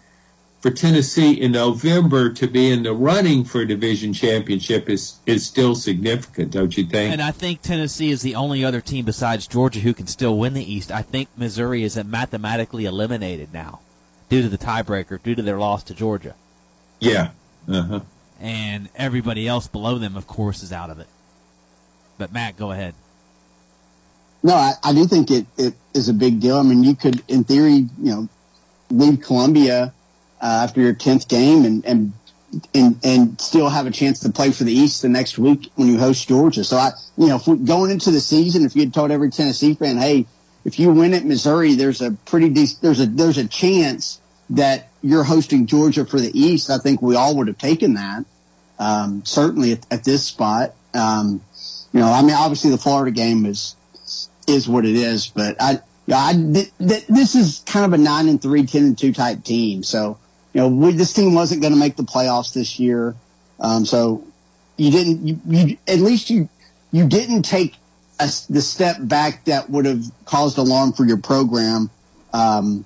for Tennessee in November to be in the running for a division championship is is still significant, don't you think?
And I think Tennessee is the only other team besides Georgia who can still win the East. I think Missouri is mathematically eliminated now due to the tiebreaker, due to their loss to Georgia.
Yeah. Uh-huh
and everybody else below them, of course, is out of it. But Matt, go ahead.
No, I, I do think it, it is a big deal. I mean, you could, in theory, you know, leave Columbia uh, after your tenth game and, and and and still have a chance to play for the East the next week when you host Georgia. So I, you know, going into the season, if you had told every Tennessee fan, hey, if you win at Missouri, there's a pretty decent, there's a there's a chance that you're hosting Georgia for the East, I think we all would have taken that. Um, certainly at, at, this spot. Um, you know, I mean, obviously the Florida game is is what it is, but I, I th- th- this is kind of a nine and three, 10 and two type team. So, you know, we, this team wasn't going to make the playoffs this year. Um, so you didn't, you, you, at least you, you didn't take a, the step back that would have caused alarm for your program. Um,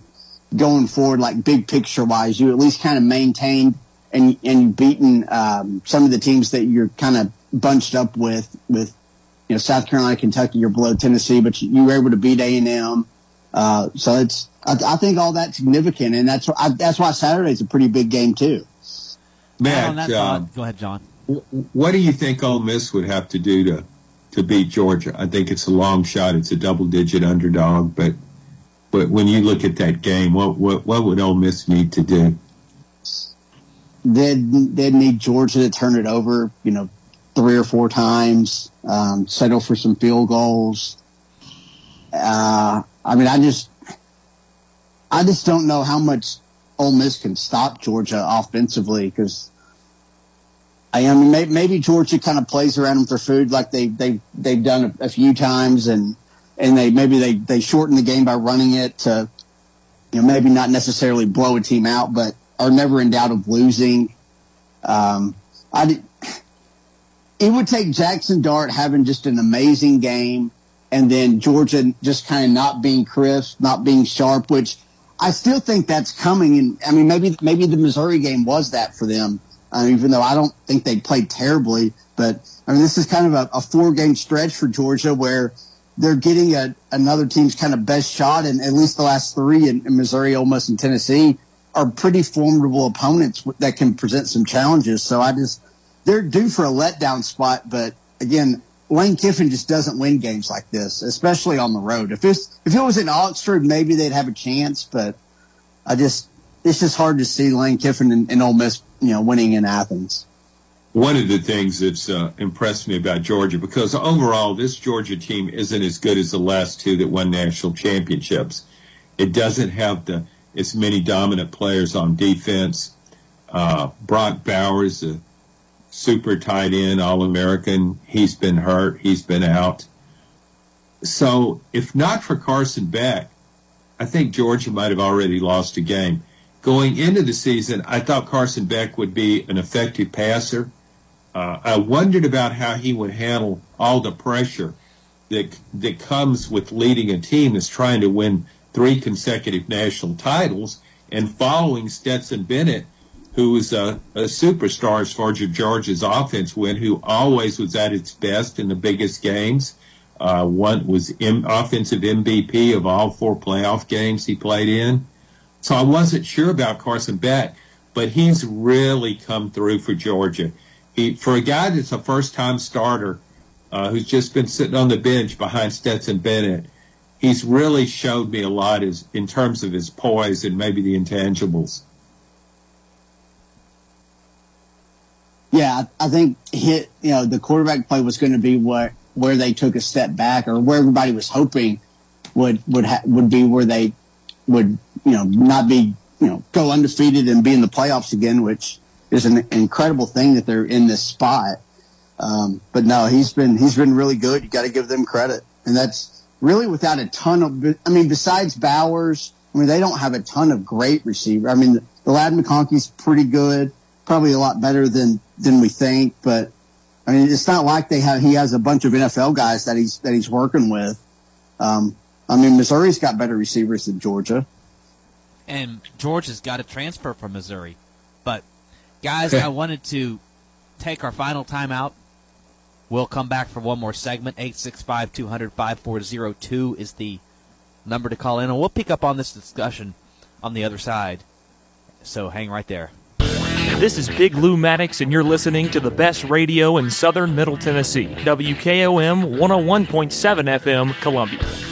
going forward, like big picture wise, you at least kind of maintained and and you've beaten um, some of the teams that you're kind of bunched up with with you know South Carolina, Kentucky, you're below Tennessee, but you, you were able to beat A and M. Uh, so it's I, I, think all that's significant, and that's I, that's why Saturday's a pretty big game too.
Matt,
uh, go ahead, John.
What do you think Ole Miss would have to do to to beat Georgia? I think it's a long shot. It's a double digit underdog, but but when you look at that game, what what what would Ole Miss need to do?
They'd they'd need Georgia to turn it over, you know, three or four times, um, settle for some field goals. Uh, I mean, I just I just don't know how much Ole Miss can stop Georgia offensively because. I mean, maybe, maybe Georgia kind of plays around with their food like they they they've done a, a few times, and and they maybe they they shorten the game by running it to, you know, maybe not necessarily blow a team out, but are never in doubt of losing. Um, I did, it would take Jackson Dart having just an amazing game and then Georgia just kind of not being crisp, not being sharp, which I still think that's coming. And I mean, maybe, maybe the Missouri game was that for them, uh, even though I don't think they played terribly. But I mean, this is kind of a, a four game stretch for Georgia where they're getting a, another team's kind of best shot. And at least the last three in, in Missouri, Ole Miss, and Tennessee are pretty formidable opponents that can present some challenges. So I just, they're due for a letdown spot. But again, Lane Kiffin just doesn't win games like this, especially on the road. If it's if it was in Oxford, maybe they'd have a chance, but I just it's just hard to see Lane Kiffin and, and Ole Miss, you know, winning in Athens.
One of the things that's uh, impressed me about Georgia, because overall this Georgia team isn't as good as the last two that won national championships. It doesn't have the as many dominant players on defense. Uh, Brock Bowers, the super tight end, All American. He's been hurt. He's been out. So if not for Carson Beck, I think Georgia might have already lost a game. Going into the season, I thought Carson Beck would be an effective passer. Uh, I wondered about how he would handle all the pressure that that comes with leading a team that's trying to win three consecutive national titles and following Stetson Bennett who was a, a superstar as far as Georgia's offense went, who always was at its best in the biggest games. Uh, one was M- offensive MVP of all four playoff games he played in. So I wasn't sure about Carson Beck, but he's really come through for Georgia. He, for a guy that's a first-time starter uh, who's just been sitting on the bench behind Stetson Bennett, he's really showed me a lot as, in terms of his poise and maybe the intangibles.
Yeah, I think hit you know the quarterback play was going to be what where they took a step back, or where everybody was hoping would would ha- would be where they would you know not be you know go undefeated and be in the playoffs again, which is an incredible thing that they're in this spot. Um, but no, he's been he's been really good. You got to give them credit, and that's really without a ton of. I mean, besides Bowers, I mean they don't have a ton of great receiver. I mean, the, the Ladd McConkey's pretty good, probably a lot better than than we think. But I mean, it's not like they have he has a bunch of NFL guys that he's that he's working with. Um, I mean, Missouri's got better receivers than Georgia,
and Georgia's got a transfer from Missouri. Guys, I wanted to take our final timeout. We'll come back for one more segment. 865 200 5402 is the number to call in, and we'll pick up on this discussion on the other side. So hang right there.
This is Big Lou Maddox, and you're listening to the best radio in southern Middle Tennessee. WKOM 101.7 FM, Columbia.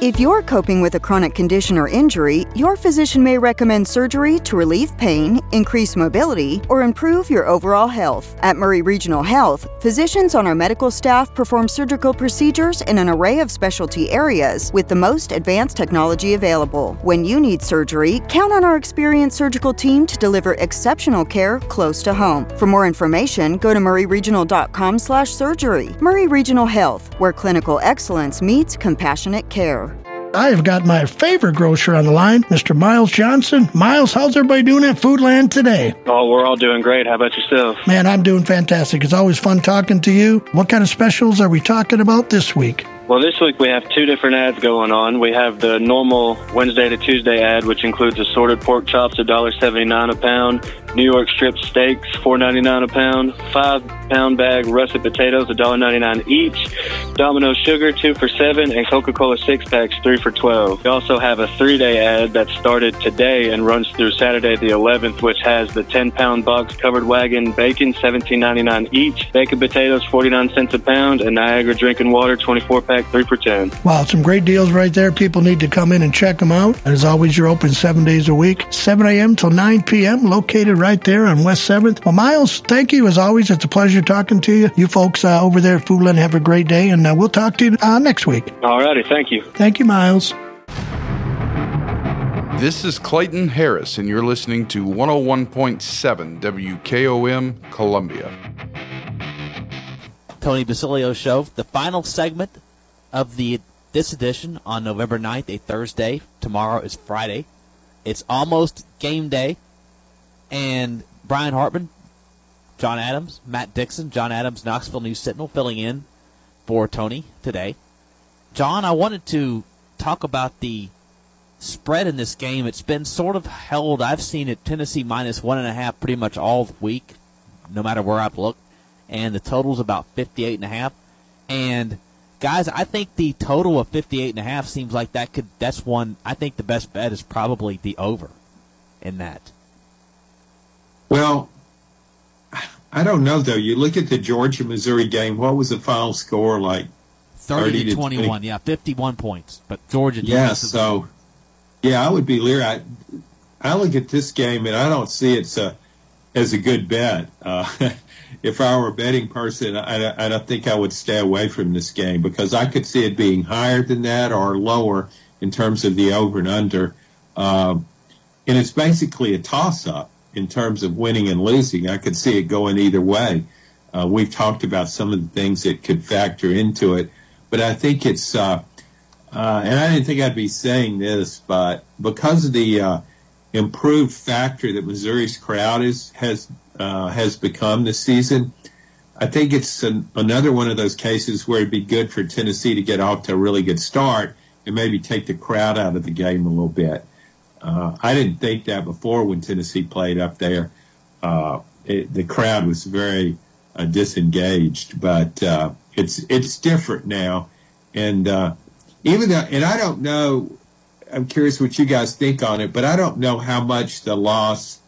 If you're coping with a chronic condition or injury, your physician may recommend surgery to relieve pain, increase mobility, or improve your overall health. At Maury Regional Health, physicians on our medical staff perform surgical procedures in an array of specialty areas with the most advanced technology available. When you need surgery, count on our experienced surgical team to deliver exceptional care close to home. For more information, go to mauryregional.com/surgery. Maury Regional Health, where clinical excellence meets compassionate care.
I have got my favorite grocer on the line, Mr. Miles Johnson. Miles, how's everybody doing at Foodland today?
Oh, we're all doing great. How about yourself?
Man, I'm doing fantastic. It's always fun talking to you. What kind of specials are we talking about this week?
Well, this week we have two different ads going on. We have the normal Wednesday to Tuesday ad, which includes assorted pork chops, $1.79 a pound, New York strip steaks, $4.99 a pound, five pound bag russet potatoes, $1.99 each, Domino sugar, two for seven, and Coca Cola six packs, three for 12. We also have a three day ad that started today and runs through Saturday the 11th, which has the 10 pound box covered wagon bacon, $17.99 each, bacon potatoes, 49 cents a pound, and Niagara drinking water, 24 pack, three for 10.
Wow, some great deals right there. People need to come in and check them out. And as always, you're open seven days a week, 7 a.m. till 9 p.m., located right right there on West 7th. Well, Miles, thank you as always. It's a pleasure talking to you. You folks uh, over there at Foodland have a great day, and uh, we'll talk to you uh, next week.
All righty. Thank you.
Thank you, Miles.
This is Clayton Harris, and you're listening to 101.7 WKOM Columbia.
Tony Basilio Show, the final segment of the this edition on November 9th, a Thursday. Tomorrow is Friday. It's almost game day. And Brian Hartman, John Adams, Matt Dixon, John Adams, Knoxville News Sentinel, filling in for Tony today. John, I wanted to talk about the spread in this game. It's been sort of held. I've seen it Tennessee minus one and a half pretty much all week, no matter where I've looked. And the total's about 58 and a half. And guys, I think the total of 58 and a half seems like that could that's one I think the best bet is probably the over in that.
Well, I don't know though. You look at the Georgia Missouri game. What was the final score like?
30, to 21. 20? Yeah, 51 points. But Georgia.
Yeah. So, yeah, I would be leery. I, I look at this game and I don't see it as a, as a good bet. Uh, if I were a betting person, I, I don't think I would stay away from this game because I could see it being higher than that or lower in terms of the over and under. Um, and it's basically a toss up in terms of winning and losing. I could see it going either way. Uh, we've talked about some of the things that could factor into it, but I think it's, uh, uh, and I didn't think I'd be saying this, but because of the uh, improved factor that Missouri's crowd is has uh, has become this season. I think it's an, another one of those cases where it'd be good for Tennessee to get off to a really good start and maybe take the crowd out of the game a little bit. Uh, I didn't think that before when Tennessee played up there. Uh, it, the crowd was very uh, disengaged, but uh, it's it's different now, and uh, even though, and I don't know. I'm curious what you guys think on it, but I don't know how much the loss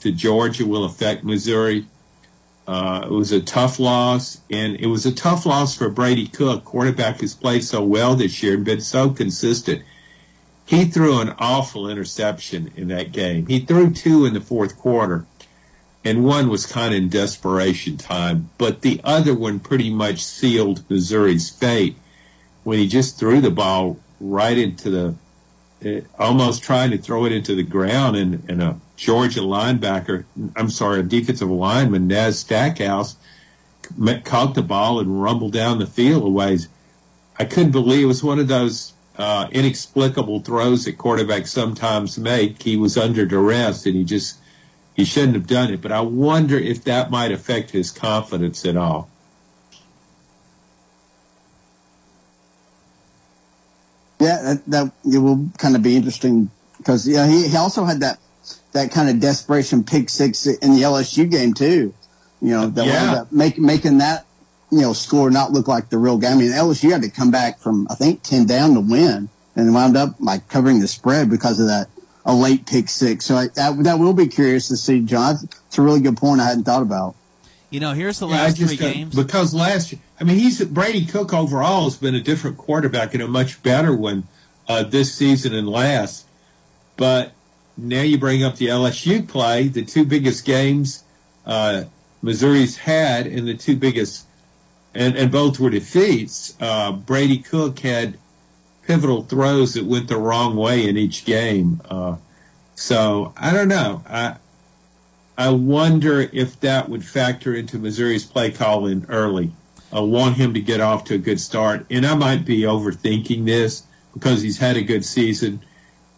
to Georgia will affect Missouri. Uh, it was a tough loss, and it was a tough loss for Brady Cook, quarterback who's played so well this year and been so consistent. He threw an awful interception in that game. He threw two in the fourth quarter, and one was kind of in desperation time, but the other one pretty much sealed Missouri's fate when he just threw the ball right into the, uh, almost trying to throw it into the ground, and, and a Georgia linebacker, I'm sorry, a defensive lineman, Naz Stackhouse, caught the ball and rumbled down the field a ways. I couldn't believe it was one of those uh, inexplicable throws that quarterbacks sometimes make. He was under duress and he just he shouldn't have done it. But I wonder if that might affect his confidence at all.
Yeah, that, that it will kind of be interesting because yeah, he, he also had that that kind of desperation pick six in the LSU game too. You know, that yeah. making that you know score not look like the real game. I mean, LSU had to come back from I think ten down to win, and wound up like covering the spread because of that a late pick six. So I, that that will be curious to see, John. It's a really good point I hadn't thought about.
You know, here's the last yeah, three got, games
because last year, I mean, he's Brady Cook overall has been a different quarterback and a much better one uh, this season and last. But now you bring up the LSU play, the two biggest games uh, Missouri's had, and the two biggest, and, and both were defeats. Uh, Brady Cook had pivotal throws that went the wrong way in each game. Uh, so I don't know. I I wonder if that would factor into Missouri's play calling early. I want him to get off to a good start, and I might be overthinking this because he's had a good season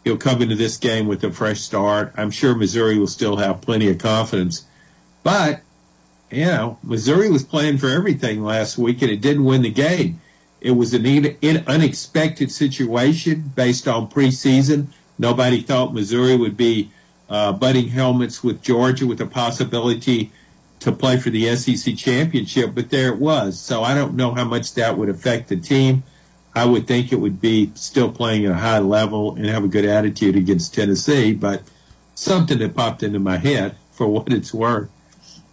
he'll come into this game with a fresh start. I'm sure Missouri will still have plenty of confidence. But, you know, Missouri was playing for everything last week and it didn't win the game. It was an in, unexpected situation based on preseason. Nobody thought Missouri would be uh, butting helmets with Georgia with a possibility to play for the SEC championship, but there it was. So I don't know how much that would affect the team. I would think it would be still playing at a high level and have a good attitude against Tennessee, but something that popped into my head for what it's worth.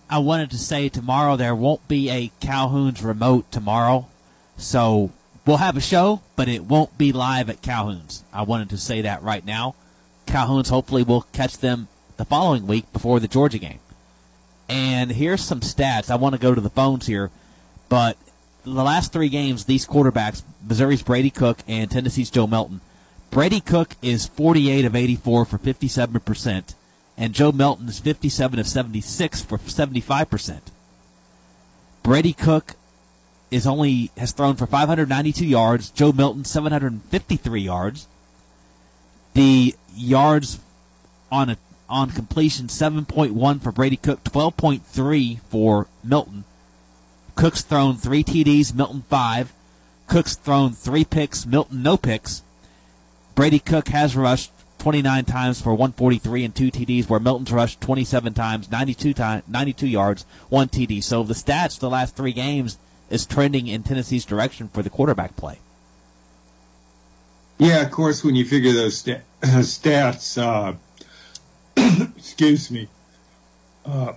I wanted to say tomorrow there won't be a Calhoun's remote tomorrow, so we'll have a show, but it won't be live at Calhoun's. I wanted to say that right now. Calhoun's hopefully will catch them the following week before the Georgia game. And here's some stats. I want to go to the phones here, but the last three games, these quarterbacks, Missouri's Brady Cook and Tennessee's Joe Milton. Brady Cook is 48 of 84 for 57%, and Joe Milton is 57 of 76 for 75%. Brady Cook is only has thrown for 592 yards. Joe Milton 753 yards. The yards on a on completion 7.1 for Brady Cook, 12.3 for Milton. Cook's thrown three TDs, Milton five. Cook's thrown three picks, Milton no picks. Brady Cook has rushed 29 times for 143 and two TDs, where Milton's rushed 27 times, 92 time, 92 yards, one TD. So the stats the last three games is trending in Tennessee's direction for the quarterback play.
Yeah, of course, when you figure those sta- stats, uh, excuse me, uh,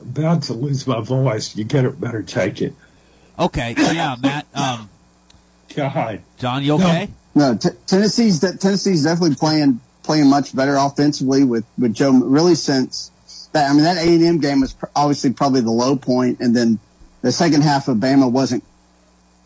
about to lose my voice. You get it, better take it.
Okay, yeah, Matt. Um,
God,
John, you okay?
No, t- Tennessee's that Tennessee's definitely playing playing much better offensively with with Joe. Really, since that, I mean, that A and M game was pr- obviously probably the low point, and then the second half of Bama wasn't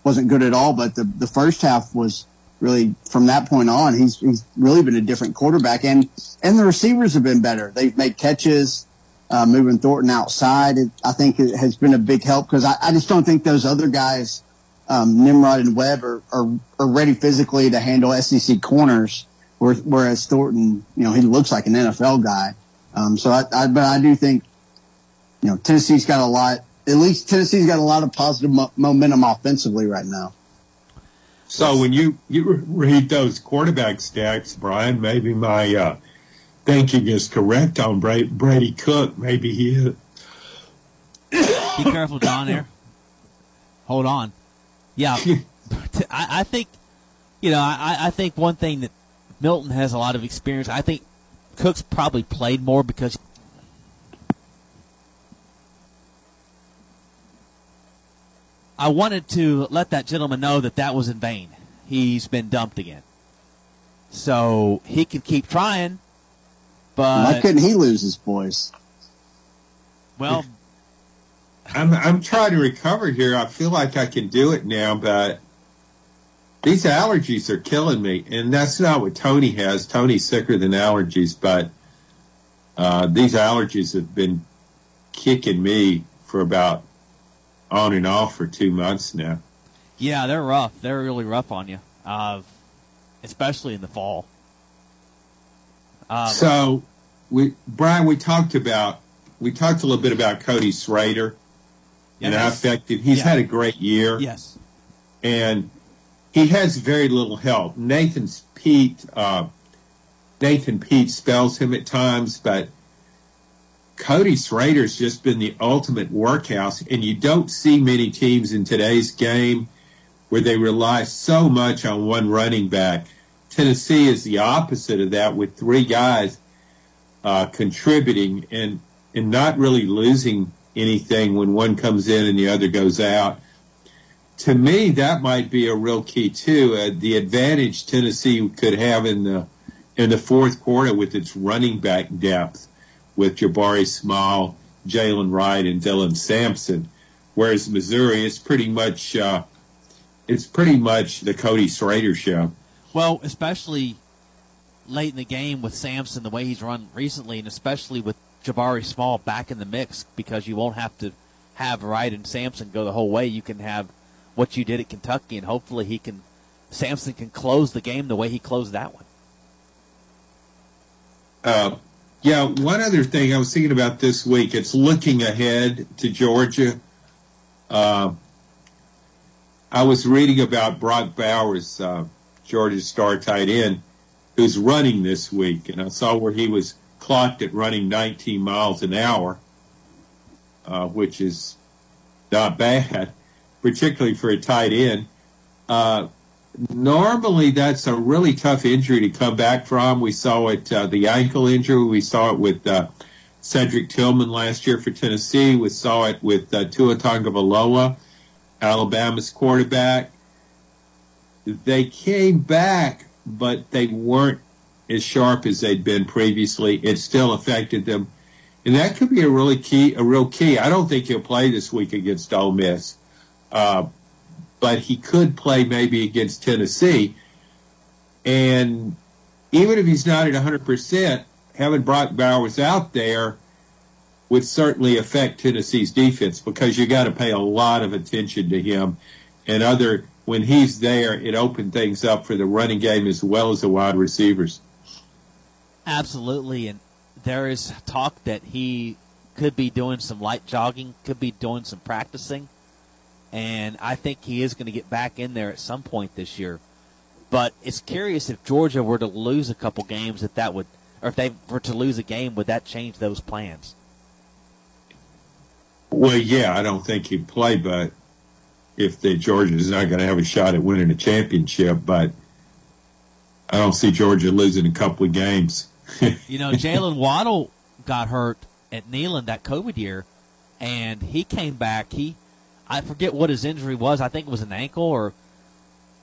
wasn't good at all. But the the first half was really from that point on. He's he's really been a different quarterback, and and the receivers have been better. They've made catches. Uh, moving Thornton outside, it, I think it has been a big help because I, I just don't think those other guys um, Nimrod and Webb are, are, are ready physically to handle SEC corners, whereas Thornton, you know, he looks like an NFL guy. Um, so I, I, but I do think, you know, Tennessee's got a lot. At least Tennessee's got a lot of positive mo- momentum offensively right now.
So when you you read those quarterback stats, Brian, maybe my uh, thinking is correct on Brady, Brady Cook. Maybe he is.
Be careful, John. There. Hold on. Yeah, I, I think you know I, I think one thing that Milton has a lot of experience. I think Cook's probably played more because I wanted to let that gentleman know that that was in vain. He's been dumped again. So he can keep trying, but
Why couldn't he lose his voice?
well,
I'm I'm trying to recover here. I feel like I can do it now, but these allergies are killing me, and that's not what Tony has. Tony's sicker than allergies, but uh, these allergies have been kicking me for about on and off for two months now.
yeah, they're rough. They're really rough on you, uh, especially in the fall. Um,
so, we Brian, we talked about we talked a little bit about Cody Schrader and
Yes.
effective he's
Yeah.
had a great year.
Yes.
and he has very little help. Nathan Peat, uh, Nathan Peat spells him at times, but Cody Schrader's just been the ultimate workhouse, and you don't see many teams in today's game where they rely so much on one running back. Tennessee is the opposite of that, with three guys uh, contributing and and not really losing anything when one comes in and the other goes out to me, that might be a real key too. Uh, the advantage Tennessee could have in the in the fourth quarter with its running back depth, with Jabari Small, Jaylen Wright, and Dylan Sampson, whereas Missouri is pretty much uh, it's pretty much the Cody Schrader show.
Well, especially late in the game with Sampson, the way he's run recently, and especially with Jabari Small back in the mix, because you won't have to have Wright and Sampson go the whole way. You can have what you did at Kentucky, and hopefully he can. Sampson can close the game the way he closed that one.
Uh, yeah, one other thing I was thinking about this week. It's looking ahead to Georgia. Uh, I was reading about Brock Bowers, uh, Georgia's star tight end, who's running this week, and I saw where he was clocked at running 19 miles an hour, uh, which is not bad, particularly for a tight end. Uh, normally that's a really tough injury to come back from. We saw it, uh, the ankle injury. We saw it with uh, Cedric Tillman last year for Tennessee. We saw it with uh, Tua Tagovailoa, Alabama's quarterback. They came back, but they weren't as sharp as they'd been previously. It still affected them, and that could be a really key, a real key. I don't think he'll play this week against Ole Miss, uh, but he could play maybe against Tennessee. And even if he's not at 100%, having Brock Bowers out there would certainly affect Tennessee's defense because you got to pay a lot of attention to him and other when he's there, it opened things up for the running game as well as the wide receivers.
Absolutely, and there is talk that he could be doing some light jogging, could be doing some practicing, and I think he is going to get back in there at some point this year. But it's curious if Georgia were to lose a couple games, if that would, or if they were to lose a game, would that change those plans?
Well, yeah, I don't think he'd play, but if the Georgia is not going to have a shot at winning a championship, but I don't see Georgia losing a couple of games.
you know, Jaylen Waddle got hurt at Neyland that COVID year, and he came back. He, I forget what his injury was. I think it was an ankle, or,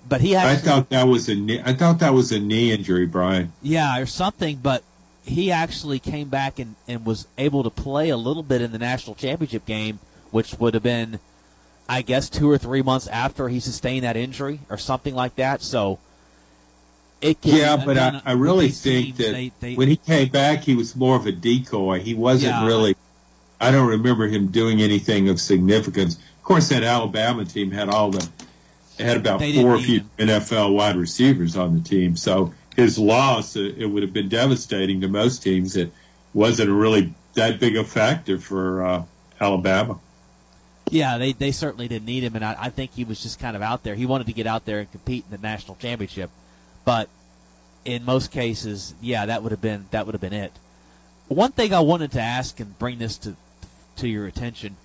but he. Actually,
I thought that was a knee. I thought that was a knee injury, Brian.
Yeah, or something. But he actually came back and, and was able to play a little bit in the national championship game, which would have been I guess two or three months after he sustained that injury or something like that. So
yeah, but I, I really think that they, they, when he came back, he was more of a decoy. He wasn't yeah, really. I don't remember him doing anything of significance. Of course, that Alabama team had all the had about four NFL wide receivers on the team. So his loss, uh, it would have been devastating to most teams. It wasn't really that big a factor for uh, Alabama.
Yeah, they, they certainly didn't need him, and I, I think he was just kind of out there. He wanted to get out there and compete in the national championship, but in most cases, yeah, that would have been that would have been it. One thing I wanted to ask and bring this to to your attention: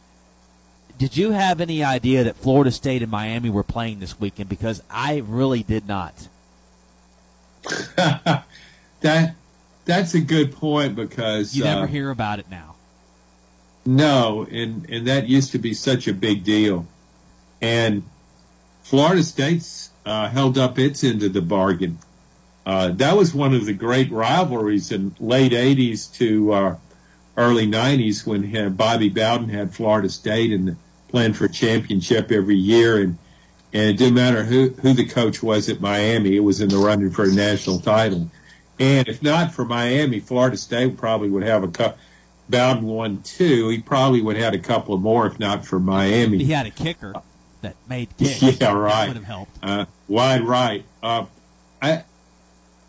Did you have any idea that Florida State and Miami were playing this weekend? Because I really did not.
that that's a good point because
you never uh, hear about it now.
No, and and that used to be such a big deal, and Florida State's uh, held up its end of the bargain. Uh, that was one of the great rivalries in late '80s to uh, early '90s when Bobby Bowden had Florida State and planned for a championship every year, and and it didn't matter who who the coach was at Miami, it was in the running for a national title. And if not for Miami, Florida State probably would have a cup Bowden won two, he probably would have had a couple more if not for Miami.
He had a kicker that made kicks.
Yeah, right.
That would have helped.
Uh, wide right. Uh, I,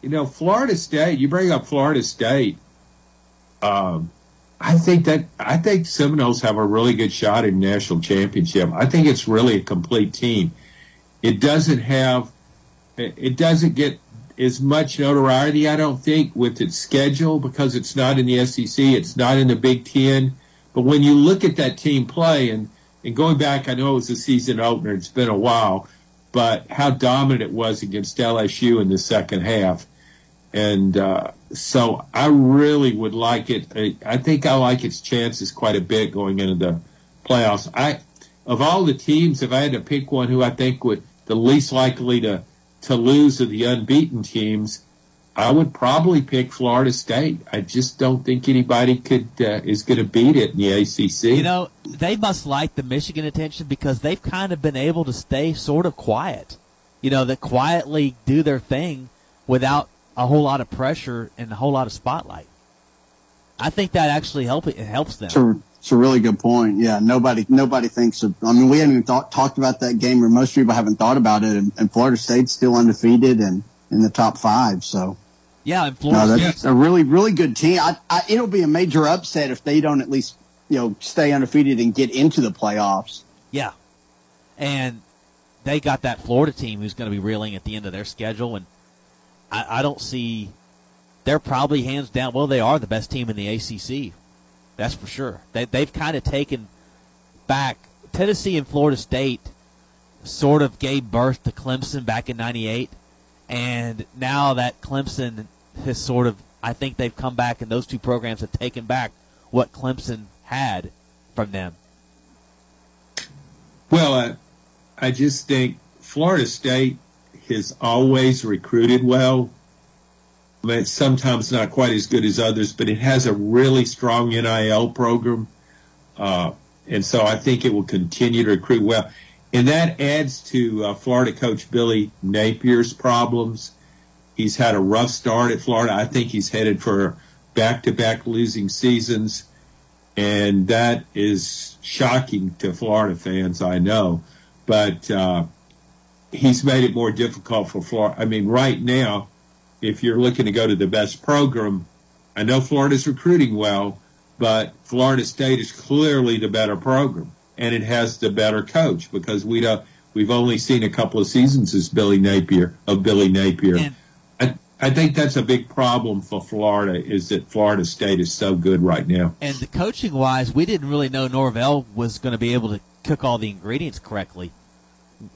you know, Florida State. You bring up Florida State. Um, I think that I think Seminoles have a really good shot in national championship. I think it's really a complete team. It doesn't have, it doesn't get as much notoriety, I don't think, with its schedule because it's not in the SEC, it's not in the Big Ten. But when you look at that team play, and, and going back, I know it was a season opener, it's been a while, but how dominant it was against LSU in the second half. And uh, so I really would like it. I, think I like its chances quite a bit going into the playoffs. I, of all the teams, if I had to pick one who I think would the least likely to to lose of the unbeaten teams, I would probably pick Florida State. I just don't think anybody could uh, is going to beat it in the ACC.
You know, they must like the Michigan attention because they've kind of been able to stay sort of quiet. You know, that quietly do their thing without a whole lot of pressure and a whole lot of spotlight. I think that actually help it helps them.
Sure. It's a really good point. Yeah, nobody nobody thinks of. I mean, we haven't even thought, talked about that game, or most people haven't thought about it. And, and Florida State's still undefeated and in the top five. So
yeah, and Florida
no, that's a really really good team. I, I, it'll be a major upset if they don't at least you know stay undefeated and get into the playoffs.
Yeah, and they got that Florida team who's going to be reeling at the end of their schedule, and I, I don't see. They're probably hands down. Well, they are the best team in the ACC that's for sure. They, they've kind of taken back. Tennessee and Florida State sort of gave birth to Clemson back in 98. And now that Clemson has sort of, I think they've come back and those two programs have taken back what Clemson had from them.
Well, I, I just think Florida State has always recruited well. I mean, sometimes not quite as good as others, but it has a really strong NIL program. Uh, and so I think it will continue to recruit well. And that adds to uh, Florida coach Billy Napier's problems. He's had a rough start at Florida. I think he's headed for back to back losing seasons. And that is shocking to Florida fans, I know. But uh, he's made it more difficult for Florida. I mean, right now, if you're looking to go to the best program, I know Florida's recruiting well, but Florida State is clearly the better program, and it has the better coach because we don't. We've only seen a couple of seasons as Billy Napier of Billy Napier. I, think that's a big problem for Florida is that Florida State is so good right now.
And the coaching wise, we didn't really know Norvell was going to be able to cook all the ingredients correctly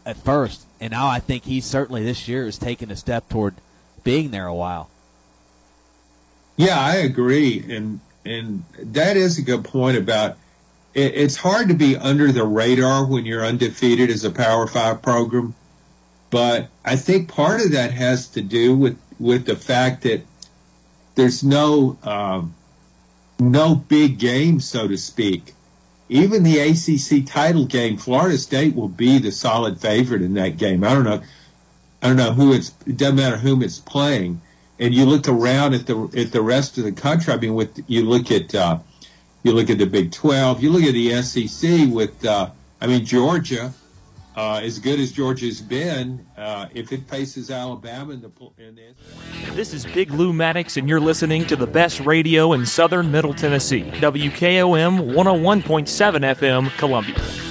at first, and now I think he certainly this year is taking a step toward being there a while.
Yeah, I agree, and and that is a good point about it, it's hard to be under the radar when you're undefeated as a Power Five program, but I think part of that has to do with with the fact that there's no um, no big game, so to speak. Even the ACC title game, Florida State will be the solid favorite in that game. I don't know, I don't know who it's. It doesn't matter whom it's playing and you look around at the at the rest of the country. I mean, with you look at uh, you look at the Big Twelve, you look at the SEC. With uh, I mean, Georgia, uh, as good as Georgia's been, uh, if it faces Alabama in the in the
This is Big Lou Maddox, and you're listening to the best radio in southern Middle Tennessee. WKOM 101.7 FM, Columbia.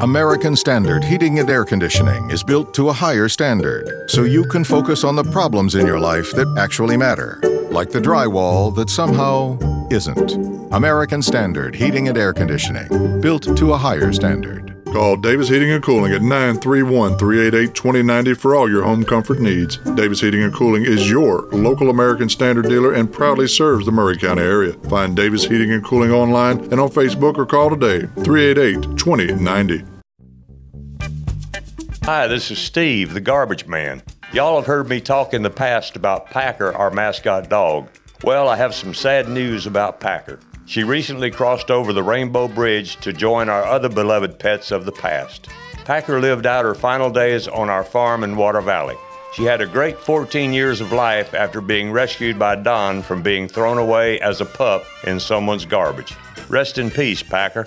American Standard Heating and Air Conditioning is built to a higher standard so you can focus on the problems in your life that actually matter, like the drywall that somehow isn't. American Standard Heating and Air Conditioning, built to a higher standard.
Call Davis Heating and Cooling at 931 388 2090 for all your home comfort needs. Davis Heating and Cooling is your local American Standard dealer and proudly serves the Maury County area. Find Davis Heating and Cooling online and on Facebook or call today 388 2090.
Hi, this is Steve, the garbage man. Y'all have heard me talk in the past about Packer, our mascot dog. Well, I have some sad news about Packer. She recently crossed over the Rainbow Bridge to join our other beloved pets of the past. Packer lived out her final days on our farm in Water Valley. She had a great 14 years of life after being rescued by Don from being thrown away as a pup in someone's garbage. Rest in peace, Packer.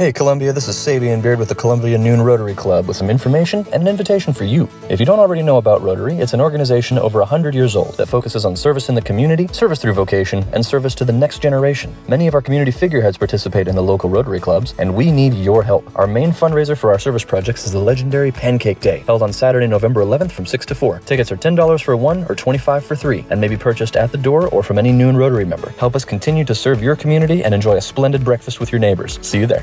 Hey Columbia, this is Sabian Beard with the Columbia Noon Rotary Club with some information and an invitation for you. If you don't already know about Rotary, it's an organization over 100 years old that focuses on service in the community, service through vocation, and service to the next generation. Many of our community figureheads participate in the local Rotary clubs, and we need your help. Our main fundraiser for our service projects is the legendary Pancake Day, held on Saturday, November 11th from 6 to 4. Tickets are $10 for one or 25 for three, and may be purchased at the door or from any Noon Rotary member. Help us continue to serve your community and enjoy a splendid breakfast with your neighbors. See you there.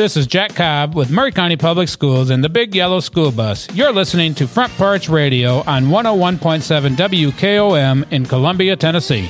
This is Jack Cobb with Maury County Public Schools and the Big Yellow School Bus. You're listening to Front Porch Radio on 101.7 WKOM in Columbia, Tennessee.